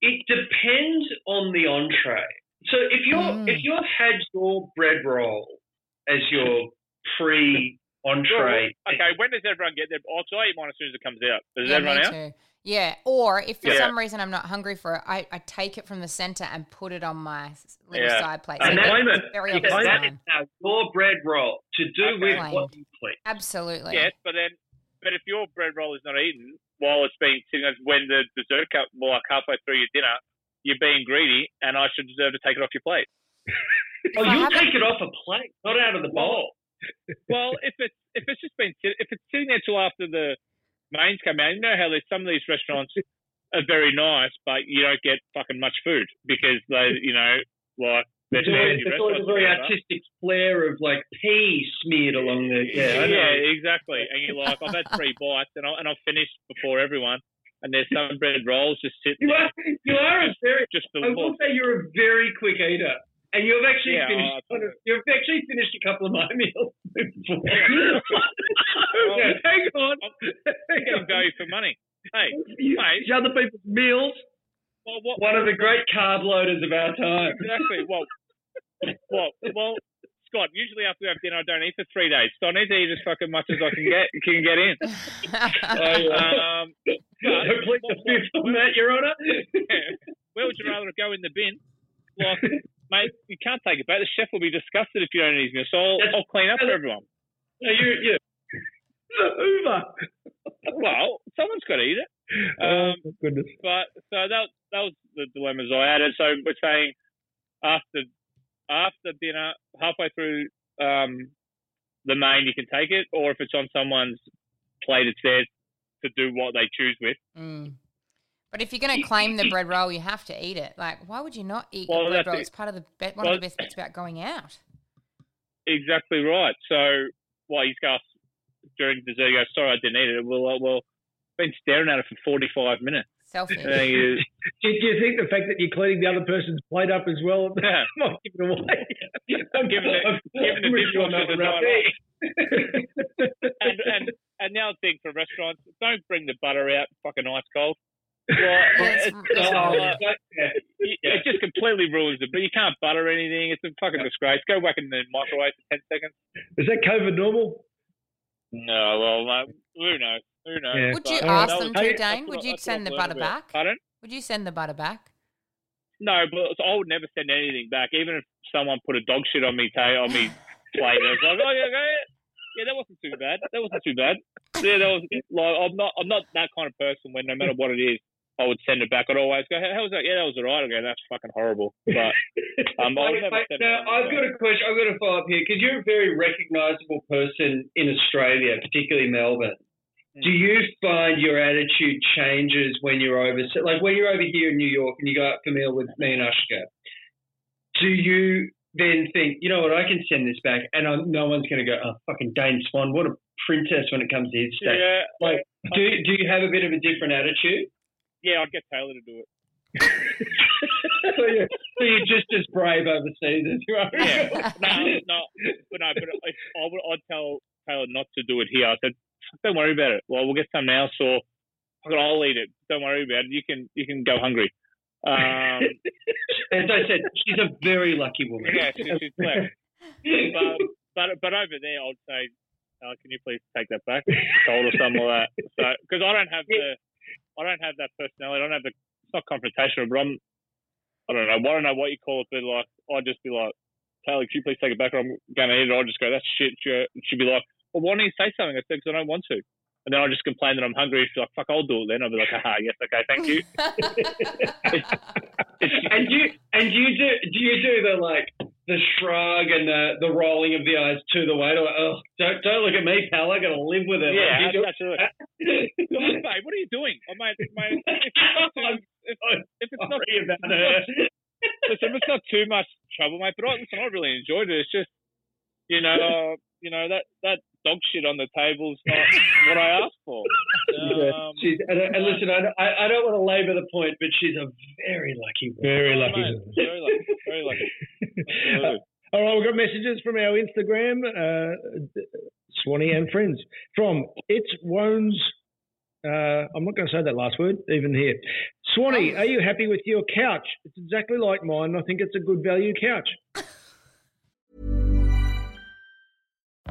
It depends on the entree. So if you're Mm. if you've had your bread roll as your pre entree, Well, okay, when does everyone get their? Oh, so I eat mine as soon as it comes out. Does Yeah, everyone me out? too. Yeah, or if for Yeah. some reason I'm not hungry for it, I, I take it from the center and put it on my little Yeah. side plate. And So claim it's. Very You obvious claim that mine. is now your bread roll to do Okay. with Claim. what you please. Absolutely. Yes, but then, but if your bread roll is not eaten while it's being sitting, when the dessert cup, well, like halfway through your dinner, you're being greedy, and I should deserve to take it off your plate. [laughs] Oh, if Oh, you'll take it off a plate, not out of the bowl. Well, if it's if it's just been if it's sitting there till after the mains come out, you know how there's some of these restaurants are very nice, but you don't get fucking much food because they, you know, like they're always, fancy it's always a very artistic flair of like pea smeared along the. Yeah, yeah, exactly. And you're like, I've had three bites, and, I, and I've finished before everyone, and there's some bread rolls just sitting You there, are, you are a very. just I will say you're a very quick eater, and you've actually Yeah, finished. of- you've actually finished a couple of my [laughs] meals. before. Yeah. [laughs] Hang on. I'm getting value for money. Hey, You- mate. Other people's meals. well, what, One of the great carb loaders of our time. exactly. Well, well, well, Scott. Usually after we have dinner, I don't eat for three days, so I need to eat as fucking much as I can get can get in. Um, but Complete the fifth on that, Your Honour. [laughs] where would you rather go in the bin? Like, mate, you can't take it back. The chef will be disgusted if you don't eat his meal. So I'll, I'll clean up for everyone. No, you, you, The [laughs] Hoover. Well, someone's got to eat it. oh, Um, my goodness. but so that that was the dilemmas I had. And so we're saying after after dinner, halfway through um, the main, you can take it, or if it's on someone's plate, it's theirs to do what they choose with. Mm. But if you're going to claim the bread roll, you have to eat it. Like, why would you not eat Well, bread roll? it. It's part of the be- one Well- of the best bits about going out. Exactly right. So, well, he's got during dessert. He goes, "Sorry, I didn't eat it." Well, uh, well, been staring at it for forty-five minutes. Selfish. And you, [laughs] Do, do you think the fact that you're cleaning the other person's plate up as well yeah, [laughs] might give it away? [laughs] I'm giving it, giving the I'm with you on dishwasher that the one, night and, and and the other thing for restaurants, don't bring the butter out fucking ice cold. Well, it's- it's, it's oh, rude. yeah. it it just completely ruins it. But you can't butter anything. It's a fucking disgrace. Go whack it in the microwave for ten seconds. Is that COVID normal? No, well, no, who knows? Who knows? Yeah. Would you But uh, ask them was- to, that's Dane? Would you send the learned butter about- back? Pardon? Would you send the butter back? No, but I would never send anything back, even if someone put a dog shit on me ta- on me [laughs] plate. I was like, oh yeah, yeah, yeah, that wasn't too bad. That wasn't too bad. Yeah, that was like I'm not I'm not that kind of person when no matter what it is, I would send it back. I'd always go, "How was that? Yeah, that was alright." I go, "That's fucking horrible." But [laughs] um, I would Wait, never send now, I've got a question. I've got to follow up here because you're a very recognisable person in Australia, particularly Melbourne. Do you find your attitude changes when you're over, like when you're over here in New York and you go out for meal with me and Ushka? Do you then think, you know what, I can send this back, and I'm, no one's going to go, oh, fucking Dane Swan, what a princess when it comes to his steak. Yeah, Like, do do you have a bit of a different attitude? Yeah, I'd get Taylor to do it. so, you're, so you're just as brave overseas as you are. Yeah. no, no, but no, but if I would, I'd tell Taylor not to do it here. I said, "Don't worry about it. Well, we'll get some now, so I'll eat it. Don't worry about it. You can, you can go hungry." Um, [laughs] As I said, she's a very lucky woman. yeah, she, she's clever. But, but, but over there, I'd say, uh, "Can you please take that back?" Told or something like that. So, because I don't have the, I don't have that personality. I don't have the. It's not confrontational, but I'm. I don't know. I don't know what you call it, but like, I'd just be like, Taylor, can you please take it back? Or I'm going to eat it. I'll just go, that's shit. She'd be like, well, why don't you say something? I said, because I don't want to. And then I'll just complain that I'm hungry. She's like, fuck, I'll do it then. I'll be like, haha, yes, okay, thank you. [laughs] and you and you do do you do the like the shrug and the, the rolling of the eyes to the waiter? Like, oh, don't don't look at me, pal. I got to live with it. yeah, Like, do- absolutely. [laughs] What are you doing? Oh, mate, mate, if it's not too, [laughs] if, if it's not, Sorry about her. listen, if it's not too much trouble, mate. But I, listen, I really enjoyed it. It's just, you know, uh, you know that that dog shit on the table's not [laughs] what I asked for. Um, she's, and, and listen, I, I I don't want to labour the point, but she's a very lucky woman. Very oh, lucky. mate, very lucky, very lucky. Absolutely. [laughs] All right, we've got messages from our Instagram, uh, Swanee and friends. From It's Wones. Uh, I'm not going to say that last word, even here. Swanee, are you happy with your couch? It's exactly like mine. I think it's a good value couch. [laughs]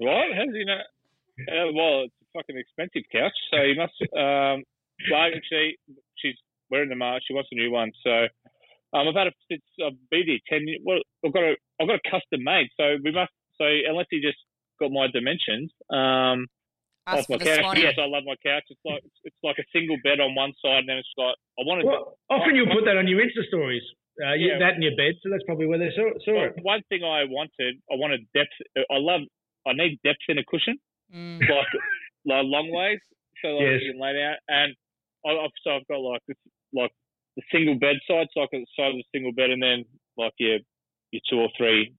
Right? How does he know? Uh, well, it's a fucking expensive couch, so he must. Um, well, actually, she's wearing the mark. She wants a new one, so um, I've had it since I've been here ten. years. Well, I've got a I've got a custom made, so we must. So unless he just got my dimensions, um, Ask off my the couch. Swanee. Yes, I love my couch. It's like it's like a single bed on one side, and then it's got. I wanted. Well, often you'll put that on your Insta stories, uh, Yeah. that in your bed, so that's probably where they saw, saw Well, it. one thing I wanted, I wanted depth. I love. I need depth in a cushion, Mm. [laughs] like like long ways, so like Yes. you can lay down. And I, I've so I've got like this, like the single bed side, so I can side of the single bed, and then like your your two or three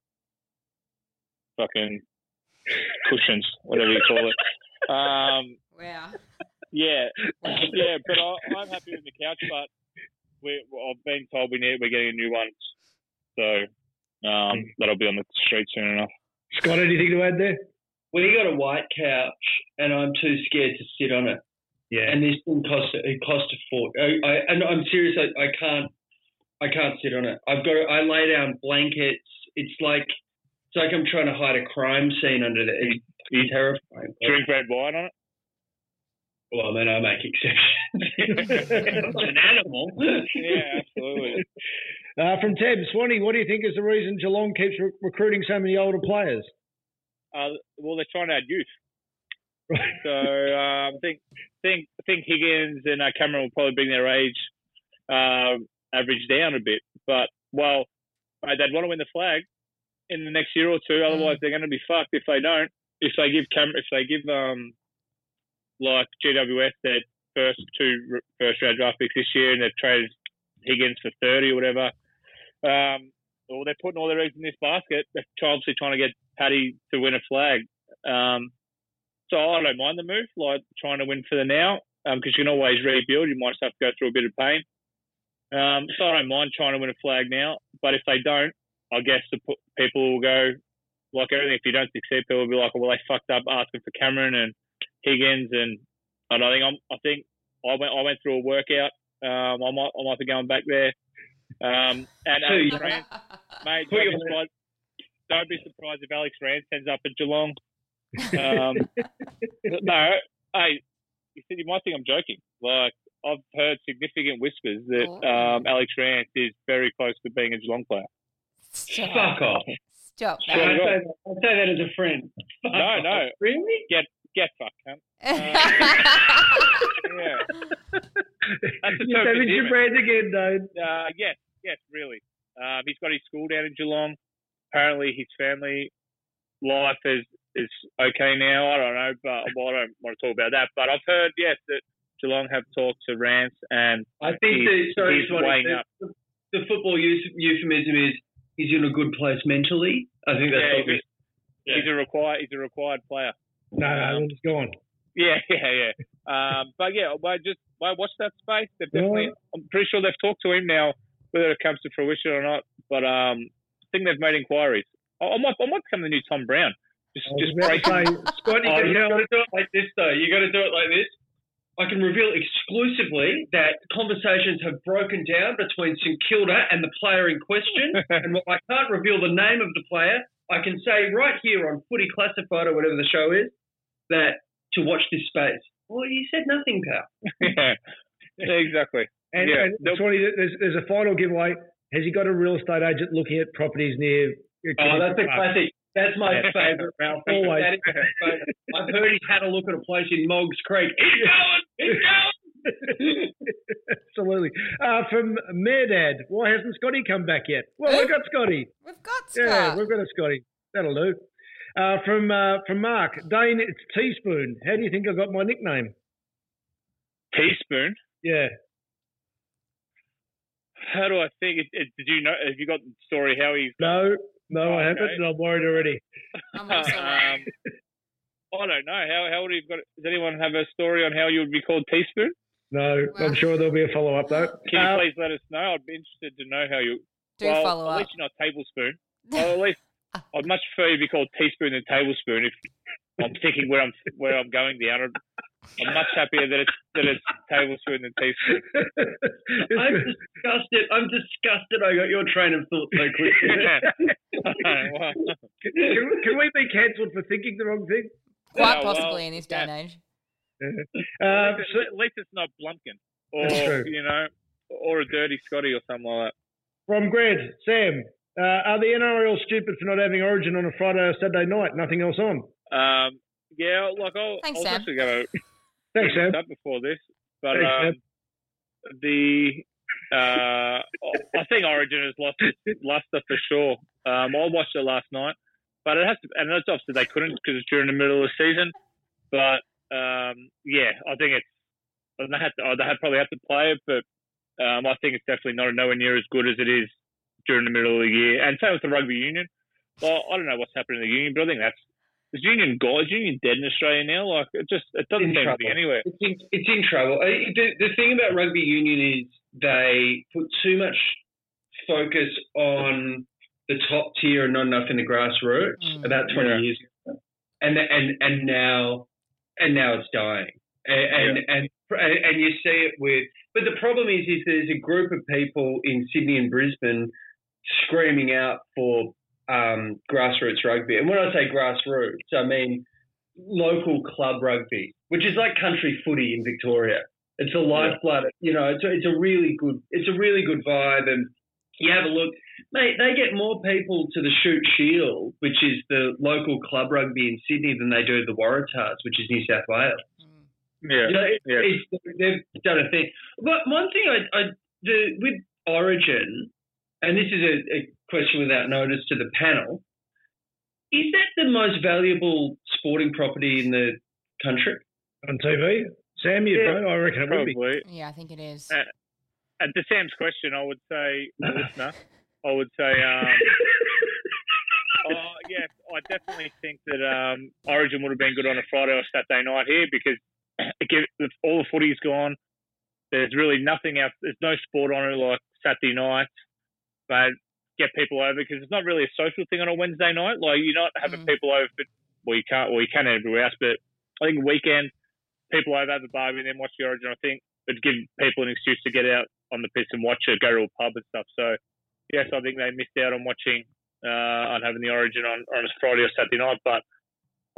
fucking cushions, whatever you call it. [laughs] Um, Wow. yeah, yeah, but I, I'm happy with the couch, but we I've been told we need we're getting a new one, so um, that'll be on the street soon enough. Scott, anything to add there? We got a white couch, and I'm too scared to sit on it. Yeah. And this thing cost it cost a fort. I, I and I'm serious. I, I can't I can't sit on it. I've got to, I lay down blankets. It's like it's like I'm trying to hide a crime scene under there. It's, it's terrifying. Drink red wine on it. Well, then I make exceptions. [laughs] [laughs] I'm an animal. Yeah, absolutely. Uh, from Ted, Swanee, what do you think is the reason Geelong keeps re- recruiting so many older players? Uh, well, they're trying to add youth. [laughs] So um, I think think think Higgins and uh, Cameron will probably bring their age um, average down a bit. But well, they'd want to win the flag in the next year or two. Otherwise, they're going to be fucked if they don't. If they give Cam, if they give um like GWS their first two first round draft picks this year, and they've traded Higgins for thirty or whatever. Um, well, they're putting all their eggs in this basket. They're obviously trying to get Paddy to win a flag. Um, so I don't mind the move, like trying to win for the now, because you can always rebuild. You might have to go through a bit of pain. Um, so I don't mind trying to win a flag now. But if they don't, I guess the people will go like everything. If you don't succeed, people will be like, "Well, they fucked up asking for Cameron and Higgins," and and I think I'm, I think I went I went through a workout. Um, I might I might be going back there. Um, and Alex Rance, [laughs] mate, don't be, surprised, don't be surprised if Alex Rance ends up at Geelong. Um, [laughs] no, hey, you said you might think I'm joking. Like I've heard significant whispers that um, Alex Rance is very close to being a Geelong player. Stop. Fuck off. Stop. I say, that, I say that as a friend. Fuck No, off. no. Really? Get get fucked, cunt. [laughs] Yeah. That's the you term savage for your him. brand again, Dane. Uh, yes, yes, really. Um, he's got his school down in Geelong. Apparently, his family life is is okay now. I don't know, but well, I don't want to talk about that. But I've heard, yes, that Geelong have talked to Rance, and I think he's, the, sorry, he's Swanee, weighing the, up. the football euphemism is he's in a good place mentally. I think that's Yeah, what we he's, a, he's a required he's a required player. No, no, it's gone. Yeah, [laughs] yeah, yeah. Um, but yeah, I just I watched that space. They've definitely. I'm pretty sure they've talked to him now, whether it comes to fruition or not. But um, I think they've made inquiries. I, I might I might become the new Tom Browne. Just I just break. say, Scott, you Oh, you got to do it like this, though. You got to do it like this. I can reveal exclusively that conversations have broken down between St Kilda and the player in question, [laughs] and while I can't reveal the name of the player, I can say right here on Footy Classified or whatever the show is that to watch this space. Well, you said nothing, pal. [laughs] yeah, exactly. And, Yeah, and they'll- there's, there's a final giveaway. Has he got a real estate agent looking at properties near? Oh, that's a classic. That's my favourite, Ralph. Always. That is my favourite. I've heard he's had a look at a place in Moggs Creek. He's going. He's going. [laughs] Absolutely. Uh, from Merdad, why hasn't Scotty come back yet? Well, we've got Scotty. We've got Scott. Yeah, we've got a Scotty. That'll do. Uh, from uh, from Mark Dane, it's Teaspoon. How do you think I got my nickname? Teaspoon. Yeah. How do I think? It, it, did you know? Have you got the story how he? No, no, Oh, I haven't, okay. and I'm worried already. I'm also um, I don't know. How how would he got? Does anyone have a story on how you would be called Teaspoon? No, Well- I'm sure there'll be a follow up though. Can Uh, you please let us know? I'd be interested to know how you. do well, follow at up. least you're not tablespoon. Well, at least [laughs] I'd much prefer you be called teaspoon than tablespoon. If I'm thinking where I'm where I'm going down, I'm I'm much happier that it's that it's tablespoon than teaspoon. I'm disgusted. I'm disgusted. I got your train of thought so quickly. [laughs] Well, [laughs] can, can we be cancelled for thinking the wrong thing? Quite Yeah, well, possibly in this day yeah. and age. Uh, at, least, so- at least it's not Blumpkin or you know or a dirty Scotty or something like that. from Greg, Sam, uh, are the NRL stupid for not having Origin on a Friday or Saturday night? Nothing else on. Um, yeah, like I'll, Thanks, I was Sam. actually going to Thanks, Sam. up before this, but Thanks, um, the uh, I think Origin has lost its luster for sure. Um, I watched it last night, but it has to, and that's obviously they couldn't because it's during the middle of the season. But um, yeah, I think it's they had to, they had probably have to play it, but um, I think it's definitely not nowhere near as good as it is during the middle of the year. And same with the rugby union. Well, I don't know what's happening in the union, but I think that's is union gone? Is union dead in Australia now? Like it just it doesn't seem to be anywhere. It's in, it's in trouble. Uh, The, the thing about rugby union is they put too much focus on the top tier and not enough in the grassroots Mm. about 20 Yeah. years ago. And, and, and now, and now it's dying. And, and, and, and you see it with, but the problem is, is there's a group of people in Sydney and Brisbane screaming out for um, grassroots rugby. And when I say grassroots, I mean local club rugby, which is like country footy in Victoria. It's a lifeblood. You know, it's a, it's a really good, it's a really good vibe. And you have a look, mate. They get more people to the Shute Shield, which is the local club rugby in Sydney, than they do the Waratahs, which is New South Wales. Yeah, You know, it, yeah. it's, they've done a thing. But one thing I, I the, with Origin, and this is a, a question without notice to the panel, is that the most valuable sporting property in the country? On TV? Sam, you Yeah, I reckon it would be. Yeah, I think it is. Uh, And to Sam's question, I would say, listener, [laughs] I would say, um, [laughs] oh, yeah, I definitely think that um, Origin would have been good on a Friday or Saturday night here because [clears throat] again, all the footy's gone. There's really nothing out. There's no sport on it like Saturday night, but get people over because it's not really a social thing on a Wednesday night. Like you're not having Mm. people over, but well, you can't. Well, you can everywhere else, but I think weekend people over have a barbie and then watch the Origin. I think it'd give people an excuse to get out on the piss and watch it, go to a pub and stuff. So yes, I think they missed out on watching uh, on having the Origin on on a Friday or Saturday night, but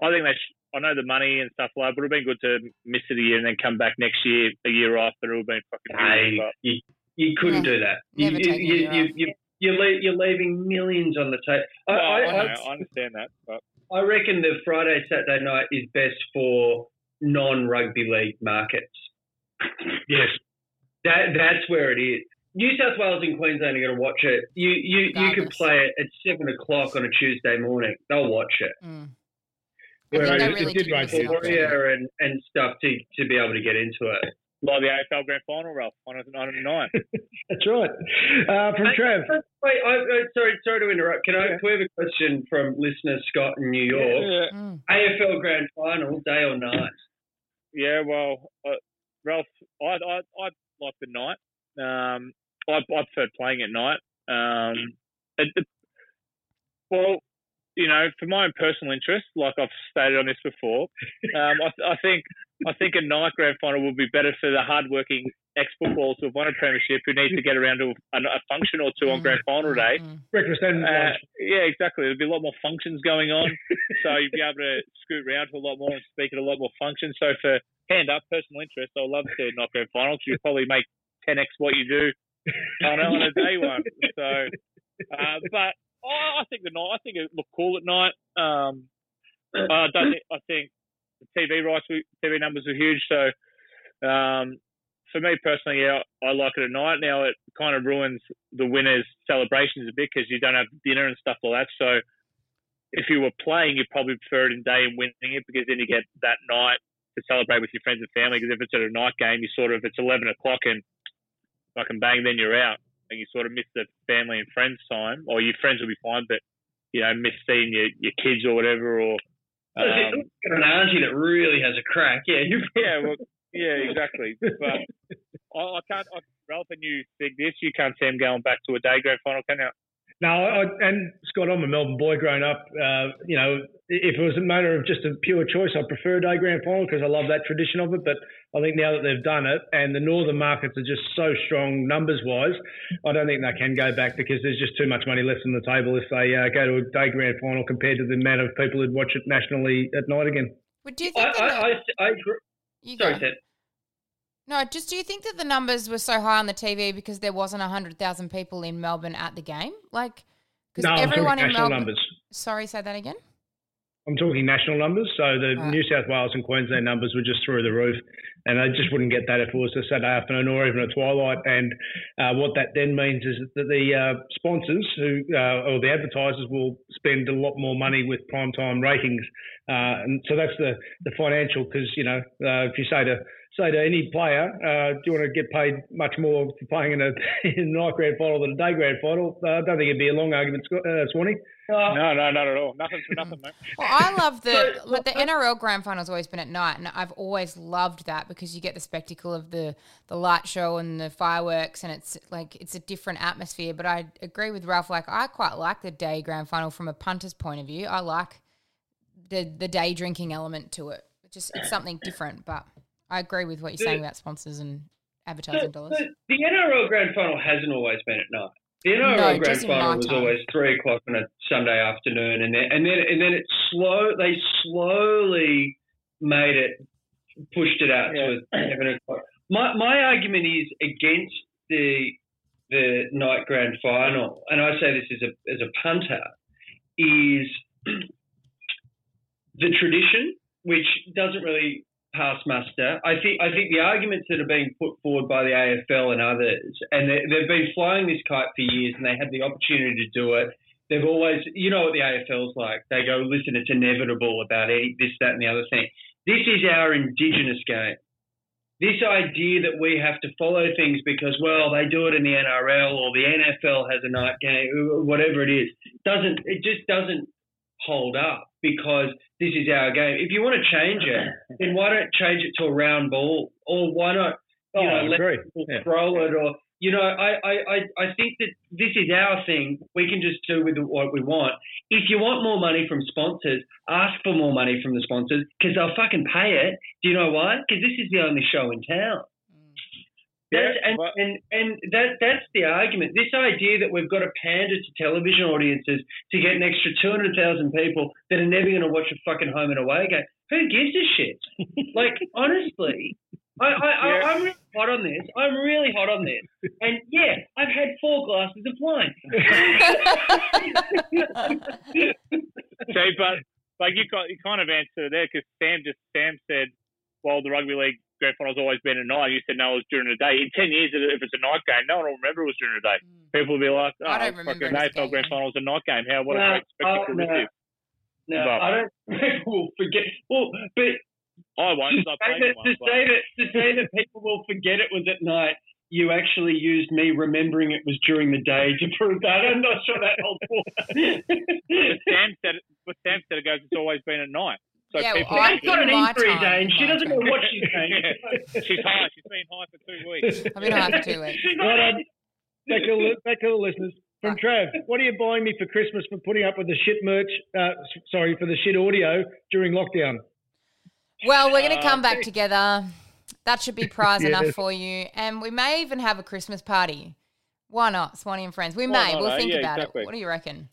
I think they. Sh- I know the money and stuff like, but it would have been good to miss it a year and then come back next year, a year after. It would have been fucking. Hey, but- you, you couldn't Yeah. do that. Never you, you, you, you, you, are le- you're leaving millions on the table. I, No, I, I, I, know, I understand that, but I reckon the Friday, Saturday night is best for non rugby league markets. Yes. That that's where it is. New South Wales and Queensland are going to watch it. You you you could play it at seven o'clock on a Tuesday morning. They'll watch it. Mm. I think Whereas they it really did did run miss an opportunity. Warrior and, and stuff to, to be able to get into it. Like the AFL Grand Final, Ralph, on a, on a nine. [laughs] That's right. Uh, from Hey, Trev. Wait, I, I, sorry, sorry to interrupt. Can I? We have a question from listener Scott in New York. Yeah, Mm. AFL Grand Final, day or night? yeah well, uh, Ralph, I, I, I like the night. Um, I, I prefer playing at night. Um, it, it, well, you know, for my own personal interest, like I've stated on this before, um, I, I think I think a night grand final would be better for the hardworking ex-footballers who have won a premiership who need to get around to a, a function or two on grand final day. Mm. Breakfast and Uh, yeah, exactly. There'd be a lot more functions going on, so you'd be able to scoot around to a lot more and speak at a lot more functions. So for hand up personal interest, I'd love to see a knock grand final. 'cause You'd probably make 10x what you do on a, on a day one. So, uh, but I I think the night. I think it looked cool at night. Um, I don't. Think, I think the TV rights, TV numbers were huge. So, um, for me personally, yeah, I like it at night. Now it kind of ruins the winners' celebrations a bit because you don't have dinner and stuff like that. So, if you were playing, you'd probably prefer it in day and winning it because then you get that night to celebrate with your friends and family. Because if it's at a night game, you sort of it's eleven o'clock and fucking bang, then you're out, and you sort of miss the family and friends time. Or your friends will be fine, but you know, miss seeing your, your kids or whatever. Or um, Got an auntie that really has a crack. Yeah, [laughs] yeah, well, yeah, exactly. But I, I can't. I, Ralph and you think this, you can't see him going back to a day grand final, can you? No, I, and Scott, I'm a Melbourne boy growing up. Uh, you know, if it was a matter of just a pure choice, I'd prefer a day grand final because I love that tradition of it. But I think now that they've done it and the northern markets are just so strong numbers wise, I don't think they can go back because there's just too much money left on the table if they uh, go to a day grand final compared to the amount of people who'd watch it nationally at night again. Would you think that I, the- I, I agree. Sorry. Ted. No, just do you think that the numbers were so high on the TV because there wasn't hundred thousand people in Melbourne at the game? Like, because No, I'm everyone in Melbourne. numbers. Sorry, say that again. I'm talking national numbers. So the Right. New South Wales and Queensland numbers were just through the roof, and they just wouldn't get that if it was a Saturday afternoon or even a twilight. And uh, what that then means is that the uh, sponsors who uh, or the advertisers will spend a lot more money with primetime ratings, uh, and so that's the the financial. Because you know, uh, if you say to say to any player, uh, do you want to get paid much more for playing in a, [laughs] in a night grand final than a day grand final? Uh, I don't think it'd be a long argument, uh, Swanee. No, no, not at all. Nothing for nothing, mate. Well, I love the So- like the NRL grand final's always been at night, and I've always loved that because you get the spectacle of the the light show and the fireworks, and it's like it's a different atmosphere. But I agree with Ralph. Like I quite like the day grand final from a punter's point of view. I like the the day drinking element to it. It's just it's something different. But I agree with what you're saying about sponsors and advertising The, dollars. the, the NRL Grand Final hasn't always been at night. The NRL No, Grand my Final was always three o'clock on a Sunday afternoon, and then and then and then it slow. They slowly made it, pushed it out to [clears throat] seven o'clock. My my argument is against the the night Grand Final, and I say this as a as a punter, is [clears throat] the tradition, which doesn't really pass muster. I think I think the arguments that are being put forward by the AFL and others, and they, they've been flying this kite for years, and they had the opportunity to do it. They've always, you know, what the AFL's like. They go, listen, it's inevitable about any, this, that, and the other thing. This is our indigenous game. this idea that we have to follow things because, well, they do it in the NRL or the NFL has a night game, whatever it is, doesn't it just doesn't hold up because this is our game. If you want to change it, then why don't change it to a round ball or why not? You Oh, know, I let agree. people Yeah. throw it or you know, I, I, I, I think that this is our thing. We can just do with what we want. If you want more money from sponsors, ask for more money from the sponsors because they'll fucking pay it. Do you know why? Because this is the only show in town. Yeah, and, but- and and that that's the argument. This idea that we've got to pander to television audiences to get an extra two hundred thousand people that are never going to watch a fucking home and away game. Who gives a shit? [laughs] like honestly, I, I, I Yeah. I'm really hot on this. I'm really hot on this. And yeah, I've had four glasses of wine. [laughs] See, but like you got you kind of answered there because Sam just Sam said, well, the rugby league grand final's always been at night. You said no, it was during the day. In ten years, if it's a night game, no one will remember it was during the day. Mm. People will be like, oh, I don't oh, remember fucking it as a AFL grand game. final was a night game. How what a No, great spectacle oh, this no. is. No, But- I don't. [laughs] People will forget. Well, but I won't. to 'cause I say, that, one, to but- say that to say that people will forget it was at night. You actually used me remembering it was during the day to prove that. I'm not sure that holds [laughs] But water. Sam said, it, but Sam said it goes. It's always been at night. So Yeah, people. well, She's got an in my injury, time, Dane. She doesn't know what she's [laughs] saying. [laughs] she's high. She's been high for two weeks. I've been high for two weeks. She's Right got. Back to, the, back to the listeners. From Trav, what are you buying me for Christmas for putting up with the shit merch? Uh, sorry, for the shit audio during lockdown. Well, we're going to Uh, come back together. That should be prize Yeah. enough for you. And we may even have a Christmas party. Why not, Swanee and friends? We Why may. not, we'll eh? think Yeah, about exactly. it. What do you reckon?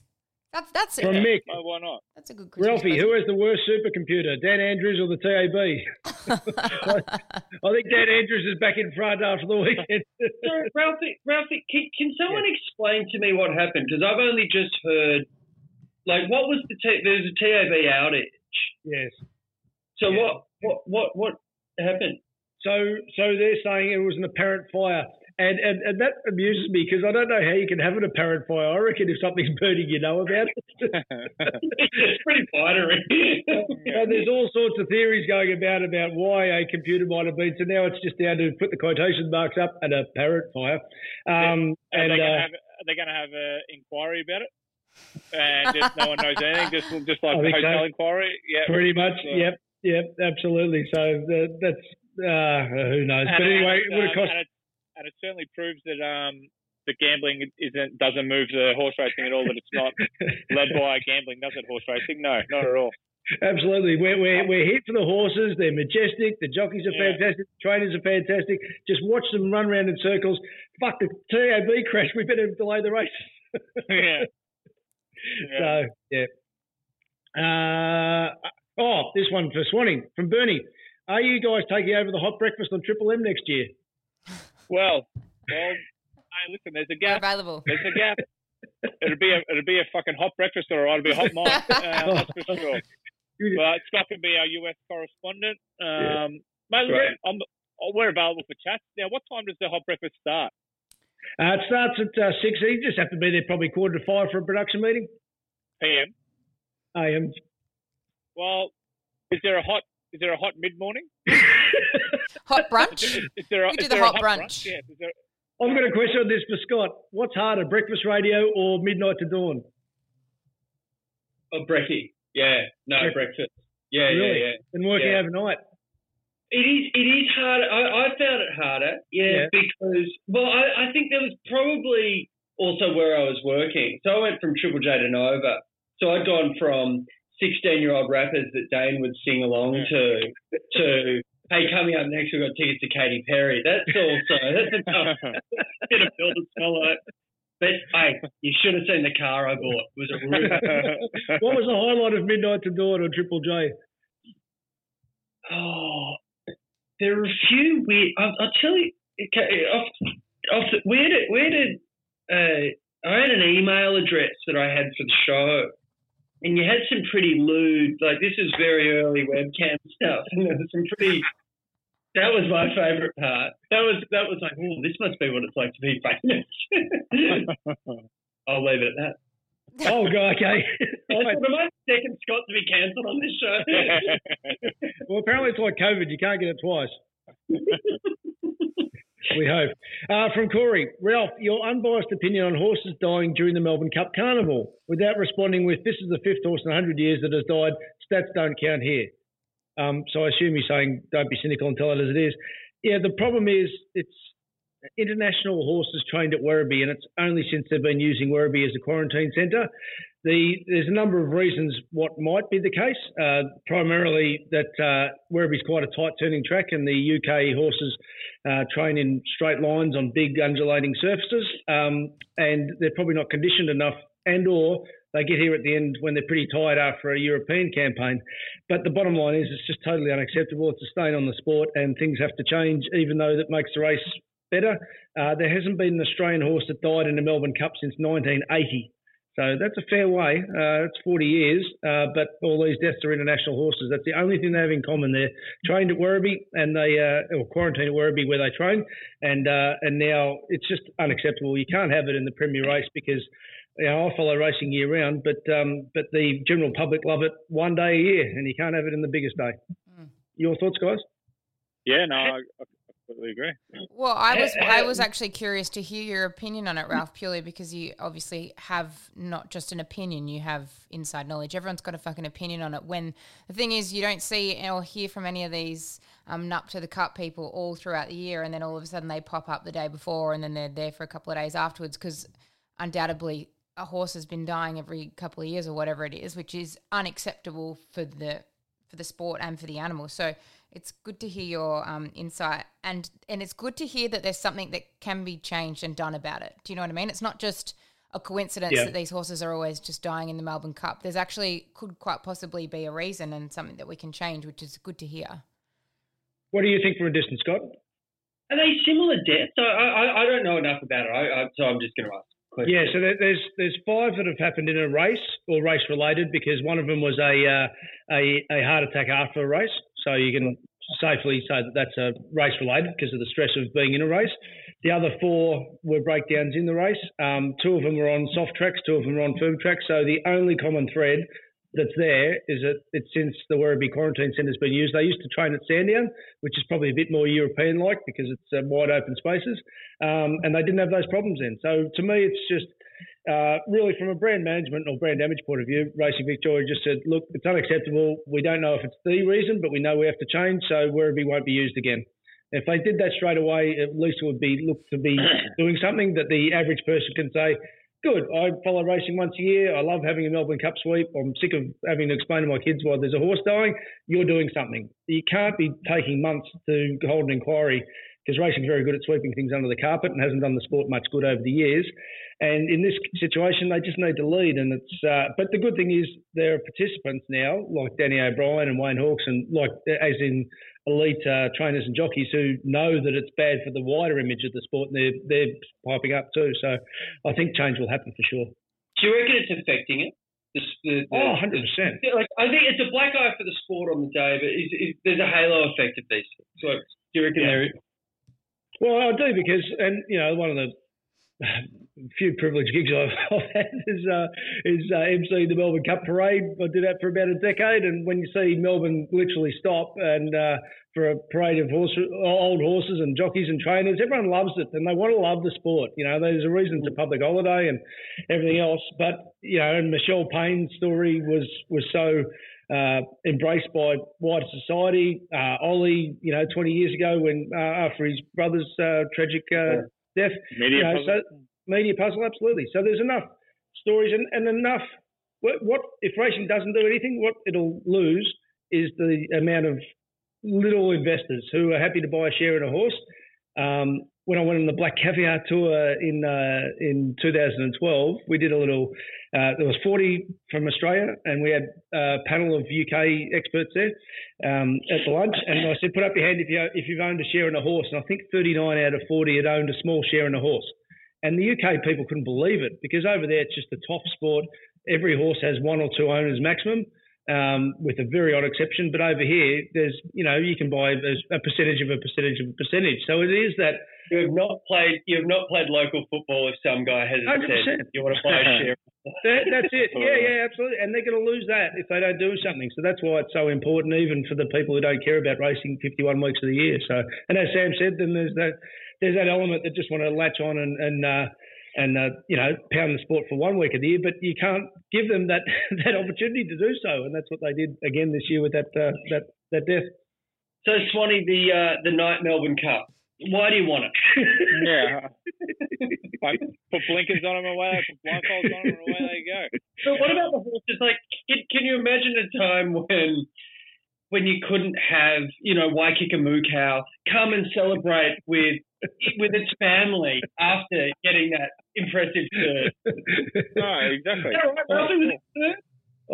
That's that's From a, Mick, Oh, why not? that's a good question. Ralphie, who has the worst supercomputer, Dan Andrews or the TAB? [laughs] I think Dan Andrews is back in front after the weekend. Sorry, Ralphie, Ralphie, can, can someone explain to me what happened? Because I've only just heard, like, what was the t- there's a TAB outage. yes. So Yeah. what what what what happened? So, so they're saying it was an apparent fire, and and, and that amuses me because I don't know how you can have an apparent fire. I reckon if something's burning, you know about it. [laughs] it's pretty fiery. and there's all sorts of theories going about about why a computer might have been. So now it's just down to put the quotation marks up an apparent fire. Um, Are and they going to uh, have? Are they going to have an inquiry about it? And just no one knows anything. Just just like I the think so. hotel inquiry. Yeah. pretty much, So- yep, yep, absolutely. So uh, that's uh, who knows. But anyway, it and, would have cost. And it, certainly proves that um, the gambling isn't doesn't move the horse racing at all. That it's not [laughs] led by gambling, does it? Horse racing? No, not at all. Absolutely. We're, we're, we're here for the horses. They're majestic. The jockeys are Yeah. fantastic. The trainers are fantastic. Just watch them run around in circles. Fuck the TAB crash. We better delay the race. [laughs] yeah. Yeah. [laughs] So, yeah. Uh, oh, this one for Swanee from Bernie. Are you guys taking over the hot breakfast on Triple M next year? Well, well. Hey, listen. There's a We're gap. available. There's a gap. It'll be a it'll be a fucking hot breakfast, or it'll be a hot night. [laughs] Uh, that's for sure. But Scott can be our US correspondent. Um, mate, Great. I'm, oh, we're available for chats. Now, what time does the hot breakfast start? Uh, it starts at uh, 6. You just have to be there probably quarter to 5 for a production meeting. PM. AM. Well, is there a hot is there a hot mid morning? [laughs] Hot brunch? is there a, We do is the there a hot brunch. Yes. Is there, I've got a question on this for Scott. What's harder, breakfast radio or midnight to dawn? oh, brekkie. Yeah. No breakfast. Yeah, really? yeah, yeah. And working Yeah. overnight. It is. It is harder. I, I found it harder. Yeah, Yeah. because well, I, I think there was probably also where I was working. So I went from Triple J to Nova. So I'd gone from sixteen-year-old rappers that Dane would sing along to to hey, coming up next we've got tickets to Katy Perry. That's also [laughs] that's a tough bit of pill to swallow. But hey, you should have seen the car I bought. It was a real [laughs] What was the highlight of midnight to dawn on Triple J? Oh, there are a few weird. I'll, I'll tell you. Okay, off, off the, where did where did uh, I had an email address that I had for the show, and you had some pretty lewd. Like this is very early webcam stuff, [laughs] and there was some pretty. That was my favourite part. That was that was like, oh, this must be what it's like to be famous. [laughs] I'll leave it at that. [laughs] Oh, God, okay. I'm I the second Scott to be cancelled on this show? well, apparently it's like COVID. You can't get it twice. We hope. Uh, from Corey, Ralph, your unbiased opinion on horses dying during the Melbourne Cup Carnival, without responding with "This is the fifth horse in 100 years that has died." Stats don't count here. Um, so I assume you're saying don't be cynical and tell it as it is. Yeah, the problem is it's international horses trained at Werribee, and it's only since they've been using Werribee as a quarantine centre. The, there's a number of reasons what might be the case. Uh, primarily that uh, Werribee's quite a tight turning track, and the UK horses uh, train in straight lines on big undulating surfaces, um, and they're probably not conditioned enough, and or they get here at the end when they're pretty tired after a European campaign. But the bottom line is it's just totally unacceptable. It's a stain on the sport, and things have to change, even though that makes the race better. Uh, there hasn't been an Australian horse that died in the Melbourne Cup since 1980. So that's a fair way. Uh, it's 40 years, uh, but all these deaths are international horses. That's the only thing they have in common. They're trained at Werribee and they uh, or quarantined at Werribee where they train, and uh, and now it's just unacceptable. You can't have it in the Premier race because you know, I follow racing year round, but um, but the general public love it one day a year, and you can't have it in the biggest day. Mm. Your thoughts, guys? Yeah, no, I, I completely agree. Well, I was I was actually curious to hear your opinion on it, Ralph, purely because you obviously have not just an opinion, you have inside knowledge. Everyone's got a fucking opinion on it. When the thing is, you don't see or hear from any of these um, up to the cup people all throughout the year, and then all of a sudden they pop up the day before, and then they're there for a couple of days afterwards because undoubtedly a horse has been dying every couple of years or whatever it is, which is unacceptable for the for the sport and for the animal. So it's good to hear your um, insight, and and it's good to hear that there's something that can be changed and done about it. Do you know what I mean? It's not just a coincidence yeah. that these horses are always just dying in the Melbourne Cup. There's actually could quite possibly be a reason and something that we can change, which is good to hear. What do you think from a distance, Scott? Are they similar deaths? I, I, I don't know enough about it, I, I, so I'm just going to ask. Yeah, so there's there's five that have happened in a race or race related because one of them was a uh, a, a heart attack after a race. So you can safely say that that's a race related because of the stress of being in a race. The other four were breakdowns in the race. Um, two of them were on soft tracks, two of them were on firm tracks. So the only common thread that's there is that it's since the Werribee Quarantine Centre has been used. They used to train at Sandown, which is probably a bit more European like because it's uh, wide open spaces, um, and they didn't have those problems then. So to me, it's just uh, really from a brand management or brand damage point of view, Racing Victoria just said, look, it's unacceptable. We don't know if it's the reason, but we know we have to change, so Werribee won't be used again. If they did that straight away, at least it would be looked to be [coughs] doing something that the average person can say, good. I follow racing once a year. I love having a Melbourne Cup sweep. I'm sick of having to explain to my kids why there's a horse dying. You're doing something. You can't be taking months to hold an inquiry because racing's very good at sweeping things under the carpet and hasn't done the sport much good over the years. And in this situation, they just need to lead. And it's uh, but the good thing is there are participants now like Danny O'Brien and Wayne Hawkes, and like as in elite uh, trainers and jockeys who know that it's bad for the wider image of the sport, and they're they're piping up too. So I think change will happen for sure. Do you reckon it's affecting it? The, the, the, oh, 100 percent. Like I think it's a black eye for the sport on the day, but there's a halo effect of these. So do you reckon yeah. there? Well, I do because, and you know, one of the few privileged gigs [laughs] I've, had is uh, is uh, MC the Melbourne Cup Parade. I did that for about a decade, and when you see Melbourne literally stop and uh, for a parade of horse, old horses and jockeys and trainers, everyone loves it, and they want to love the sport. You know, there's a reason it's a public holiday and everything else. But you know, and Michelle Payne's story was was so. Uh, embraced by wider society. Uh, Ollie, you know, 20 years ago when uh, after his brother's uh, tragic uh, death, media you know, so, media puzzle, absolutely. So there's enough stories and, and enough. What, what, if racing doesn't do anything? What it'll lose is the amount of little investors who are happy to buy a share in a horse. Um, when I went on the Black Caviar tour in uh, in 2012, we did a little. Uh, there was 40 from Australia, and we had a panel of UK experts there um, at the lunch. And I said, "Put up your hand if you if you've owned a share in a horse." And I think 39 out of 40 had owned a small share in a horse. And the UK people couldn't believe it because over there it's just a top sport. Every horse has one or two owners maximum. um, with a very odd exception. But over here, there's you know you can buy a percentage of a percentage of a percentage. So it is that You have not played. You have not played local football. If some guy has 100%. said you want to play a [laughs] share, that, that's it. [laughs] Yeah, yeah, absolutely. And they're going to lose that if they don't do something. So that's why it's so important, even for the people who don't care about racing 51 weeks of the year. So, and as Sam said, then there's that there's that element that just want to latch on and and uh, and uh, you know pound the sport for one week of the year, but you can't give them that [laughs] that opportunity to do so, and that's what they did again this year with that uh, that that death. so Swanee, the uh, the night Melbourne Cup. Why do you want it? Yeah. [laughs] like, put blinkers on them away, put blindfolds on them away they go. But what about the horses? Like, can, can you imagine a time when when you couldn't have, you know, Waikika Moo Cow come and celebrate with with its family after getting that impressive third? No, exactly. Is right, Ralphie? Was it third?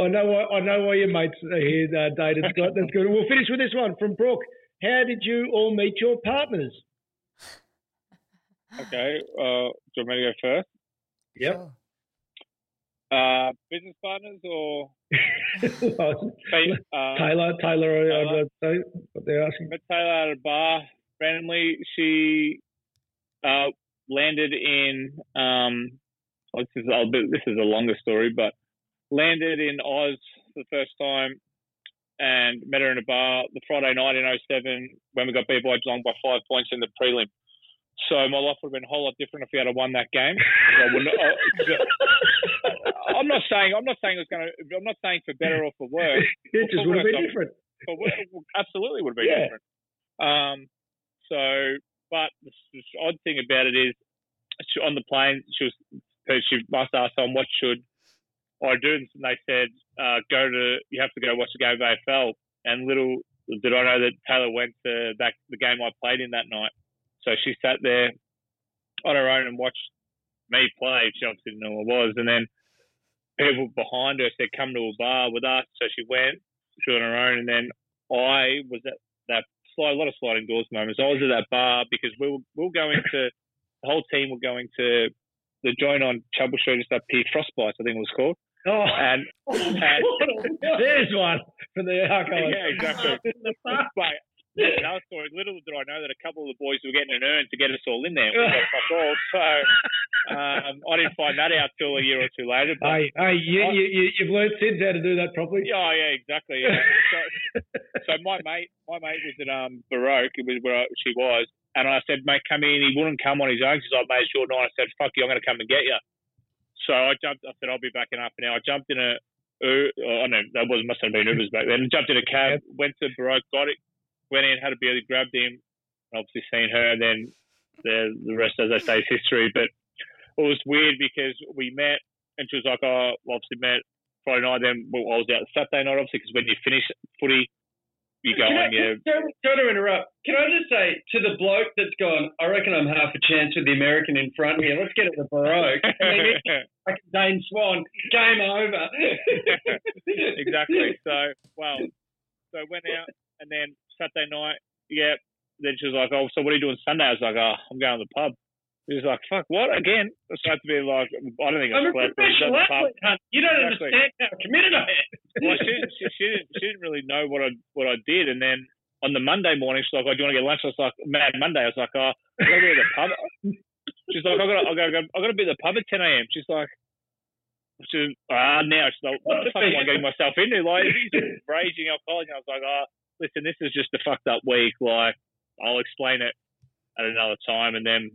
I know why I know why your mates are here, uh, Dade Scott. That's good. We'll finish with this one from Brooke. How did you all meet your partners? Okay. Uh, do you want me to go first? Yep. Sure. Uh, business partners or [laughs] fa- uh, Taylor, Taylor, I- I'd say what they're asking. met Taylor at a bar randomly. She uh, landed in. Um, well, this is a bit, this is a longer story, but landed in Oz for the first time and met her in a bar the Friday night in 07 when we got beat by Geelong by five points in the prelim. So my life would have been a whole lot different if we had won that game. I wouldn't, I, [laughs] I'm not saying I'm not saying it was going to. I'm not saying for better or for worse. It just would have been different. we- absolutely would have been Yeah. different. Um, so, but the, the odd thing about it is, she, on the plane, she was she must ask someone what should I do, and they said uh, go to you have to go watch the game of AFL. And little did I know that Taylor went to that the game I played in that night. So she sat there on her own and watched me play. She obviously didn't know who I was, and then people behind her said, "Come to a bar with us." So she went. She was on her own, and then I was at that slide, a lot of sliding doors moments. I was at that bar because we were, we were going to the whole team were going to the joint on Chapel Street just up here, Frostbites, I think it was called. Oh, And, [laughs] and there's one for the archive. [laughs] yeah, exactly. [laughs] But another story. Little did I know that a couple of the boys were getting an urn to get us all in there. We got fuck all. So um, I didn't find that out till a year or two later. But Hey, hey, you, you, you, you've learned since how to do that properly. Yeah, yeah, exactly. Yeah. so, so my mate, my mate was at um Baroque. It was where I- she was, and I said, "Mate, come in." He wouldn't come on his own because I made sure night. I said, "Fuck you, I'm going to come and get you." So I jumped. I said, "I'll be back in half an hour." I jumped in a. Uh, I know that was must have been Ubers back then. Jumped in a cab, went to Baroque, got it, went in, had a beer, grabbed him. Obviously seen her. and Then the the rest, as I say, is history. But it was weird because we met, and she was like, "Oh, obviously met Friday night." Then well, I was out Saturday night, obviously, because when you finish footy, you go Can I, on sorry, sorry to interrupt. Can I just say to the bloke that's gone, I reckon I'm half a chance with the American in front here. Let's get it to Baroque. [laughs] Like Dane Swan, game over. [laughs] exactly. [laughs] So, well, so went out, and then Saturday night, yeah. Then she was like, "Oh, so what are you doing Sunday?" I was like, "Oh, I'm going to the pub." She was like, "Fuck, what again?" So I had to be like, "I don't think I'm a slept." but it was at professional pub. athlete. You don't Exactly. understand how committed I am. Well, she, didn't- she, she, didn't, she didn't really know what I what I did, and then on the Monday morning, she's like, "Oh, do you want to get lunch?" I was like, "Man, Monday." I was like, "Oh, I got to be at the pub." She's like, "I got, I got, I got to be at the pub at 10 a.m." She's like, "She's ah now." She's like, "What the fuck am I getting myself into?" Like, he's raging alcoholic. And I was like, "Oh, listen, this is just a fucked up week. Like, I'll explain it at another time." And then,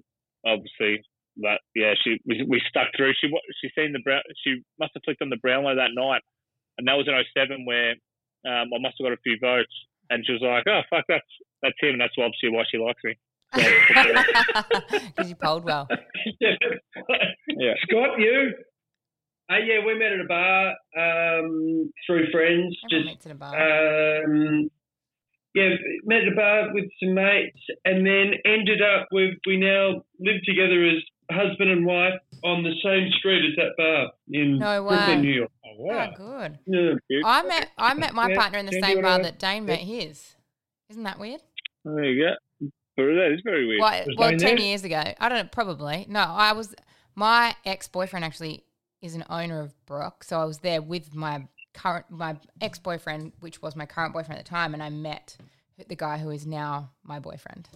obviously, that yeah, she we, we stuck through. She she seen the brown. She must have clicked on the Brownlow that night, and that was in 07 where um, I must have got a few votes. And she was like, "Oh fuck, that's that's him. And that's obviously why she likes me." [laughs] Because you polled well. [laughs] Yeah. Scott, you? Uh, yeah, we met at a bar um, through friends. Everyone Just meets in a bar. um, yeah, met at a bar with some mates, and then ended up with we now live together as husband and wife on the same street as that bar in No way. Brooklyn, New York. Oh Oh, good. Yeah. I met I met my Yeah, partner in the Jen, do same bar that Dane met his. Isn't that weird? There you go. But that is very weird. Well, well, ten there? years ago. I don't know. Probably no. I was my ex boyfriend actually is an owner of Brock, so I was there with my current my ex boyfriend, which was my current boyfriend at the time, and I met the guy who is now my boyfriend.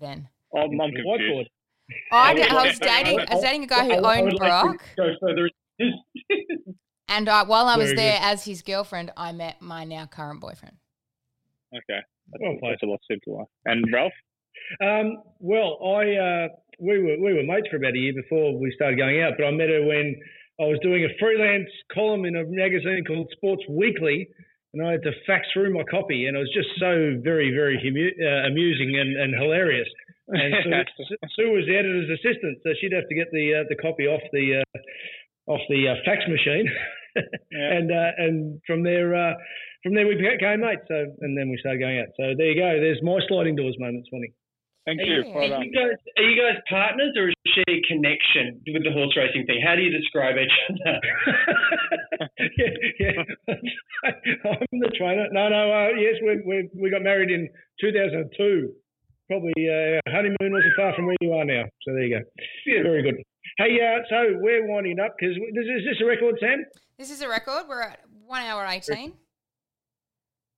Then I'm, I'm confused. Oh, I, did- I was dating I was dating a guy who I- I owned would like to Brock, Go further. [laughs] and uh, while I was Very there as his girlfriend, I met my now current boyfriend. Okay. That's, Well that's a lot simpler. And Ralph? Um, well, I uh, we were we were mates for about a year before we started going out, but I met her when I was doing a freelance column in a magazine called Sports Weekly, and I had to fax through my copy, and it was just so very very uh, amusing and, and hilarious. And [laughs] Sue, Sue was the editor's assistant, so she'd have to get the uh, the copy off the uh, off the uh, fax machine, [laughs] Yeah. and uh, and from there. Uh, from there we became mates, so and then we started going out. So there you go. There's my sliding doors moment, Swanee. Thank Are you. you, Well are you guys are you guys partners or is she a connection with the horse racing thing? How do you describe each other? [laughs] yeah, yeah. [laughs] I'm the trainer. No, no. Uh, yes, we we we got married in 2002. Probably uh, our honeymoon wasn't far from where you are now. So there you go. Yeah. Very good. Hey, uh, so we're winding up because is, is this a record, Sam? This is a record. We're at one hour eighteen.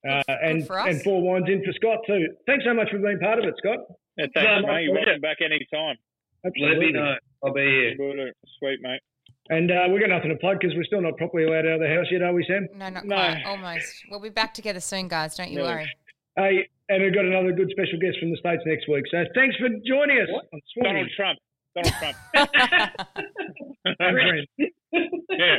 Uh, and and four wines in for Scott too. Thanks so much for being part of it, Scott. Yeah, thanks, Yeah, mate. You're welcome back any time. Let me know. I'll be here. Sweet, mate. And uh, we've got nothing to plug because we're still not properly allowed out of the house yet, are we, Sam? No, not No. quite. Almost. We'll be back together soon, guys. Don't you Yeah. worry. Hey, and we've got another good special guest from the States next week. So thanks for joining us. Donald Trump. Donald Trump. [laughs] [laughs] yeah.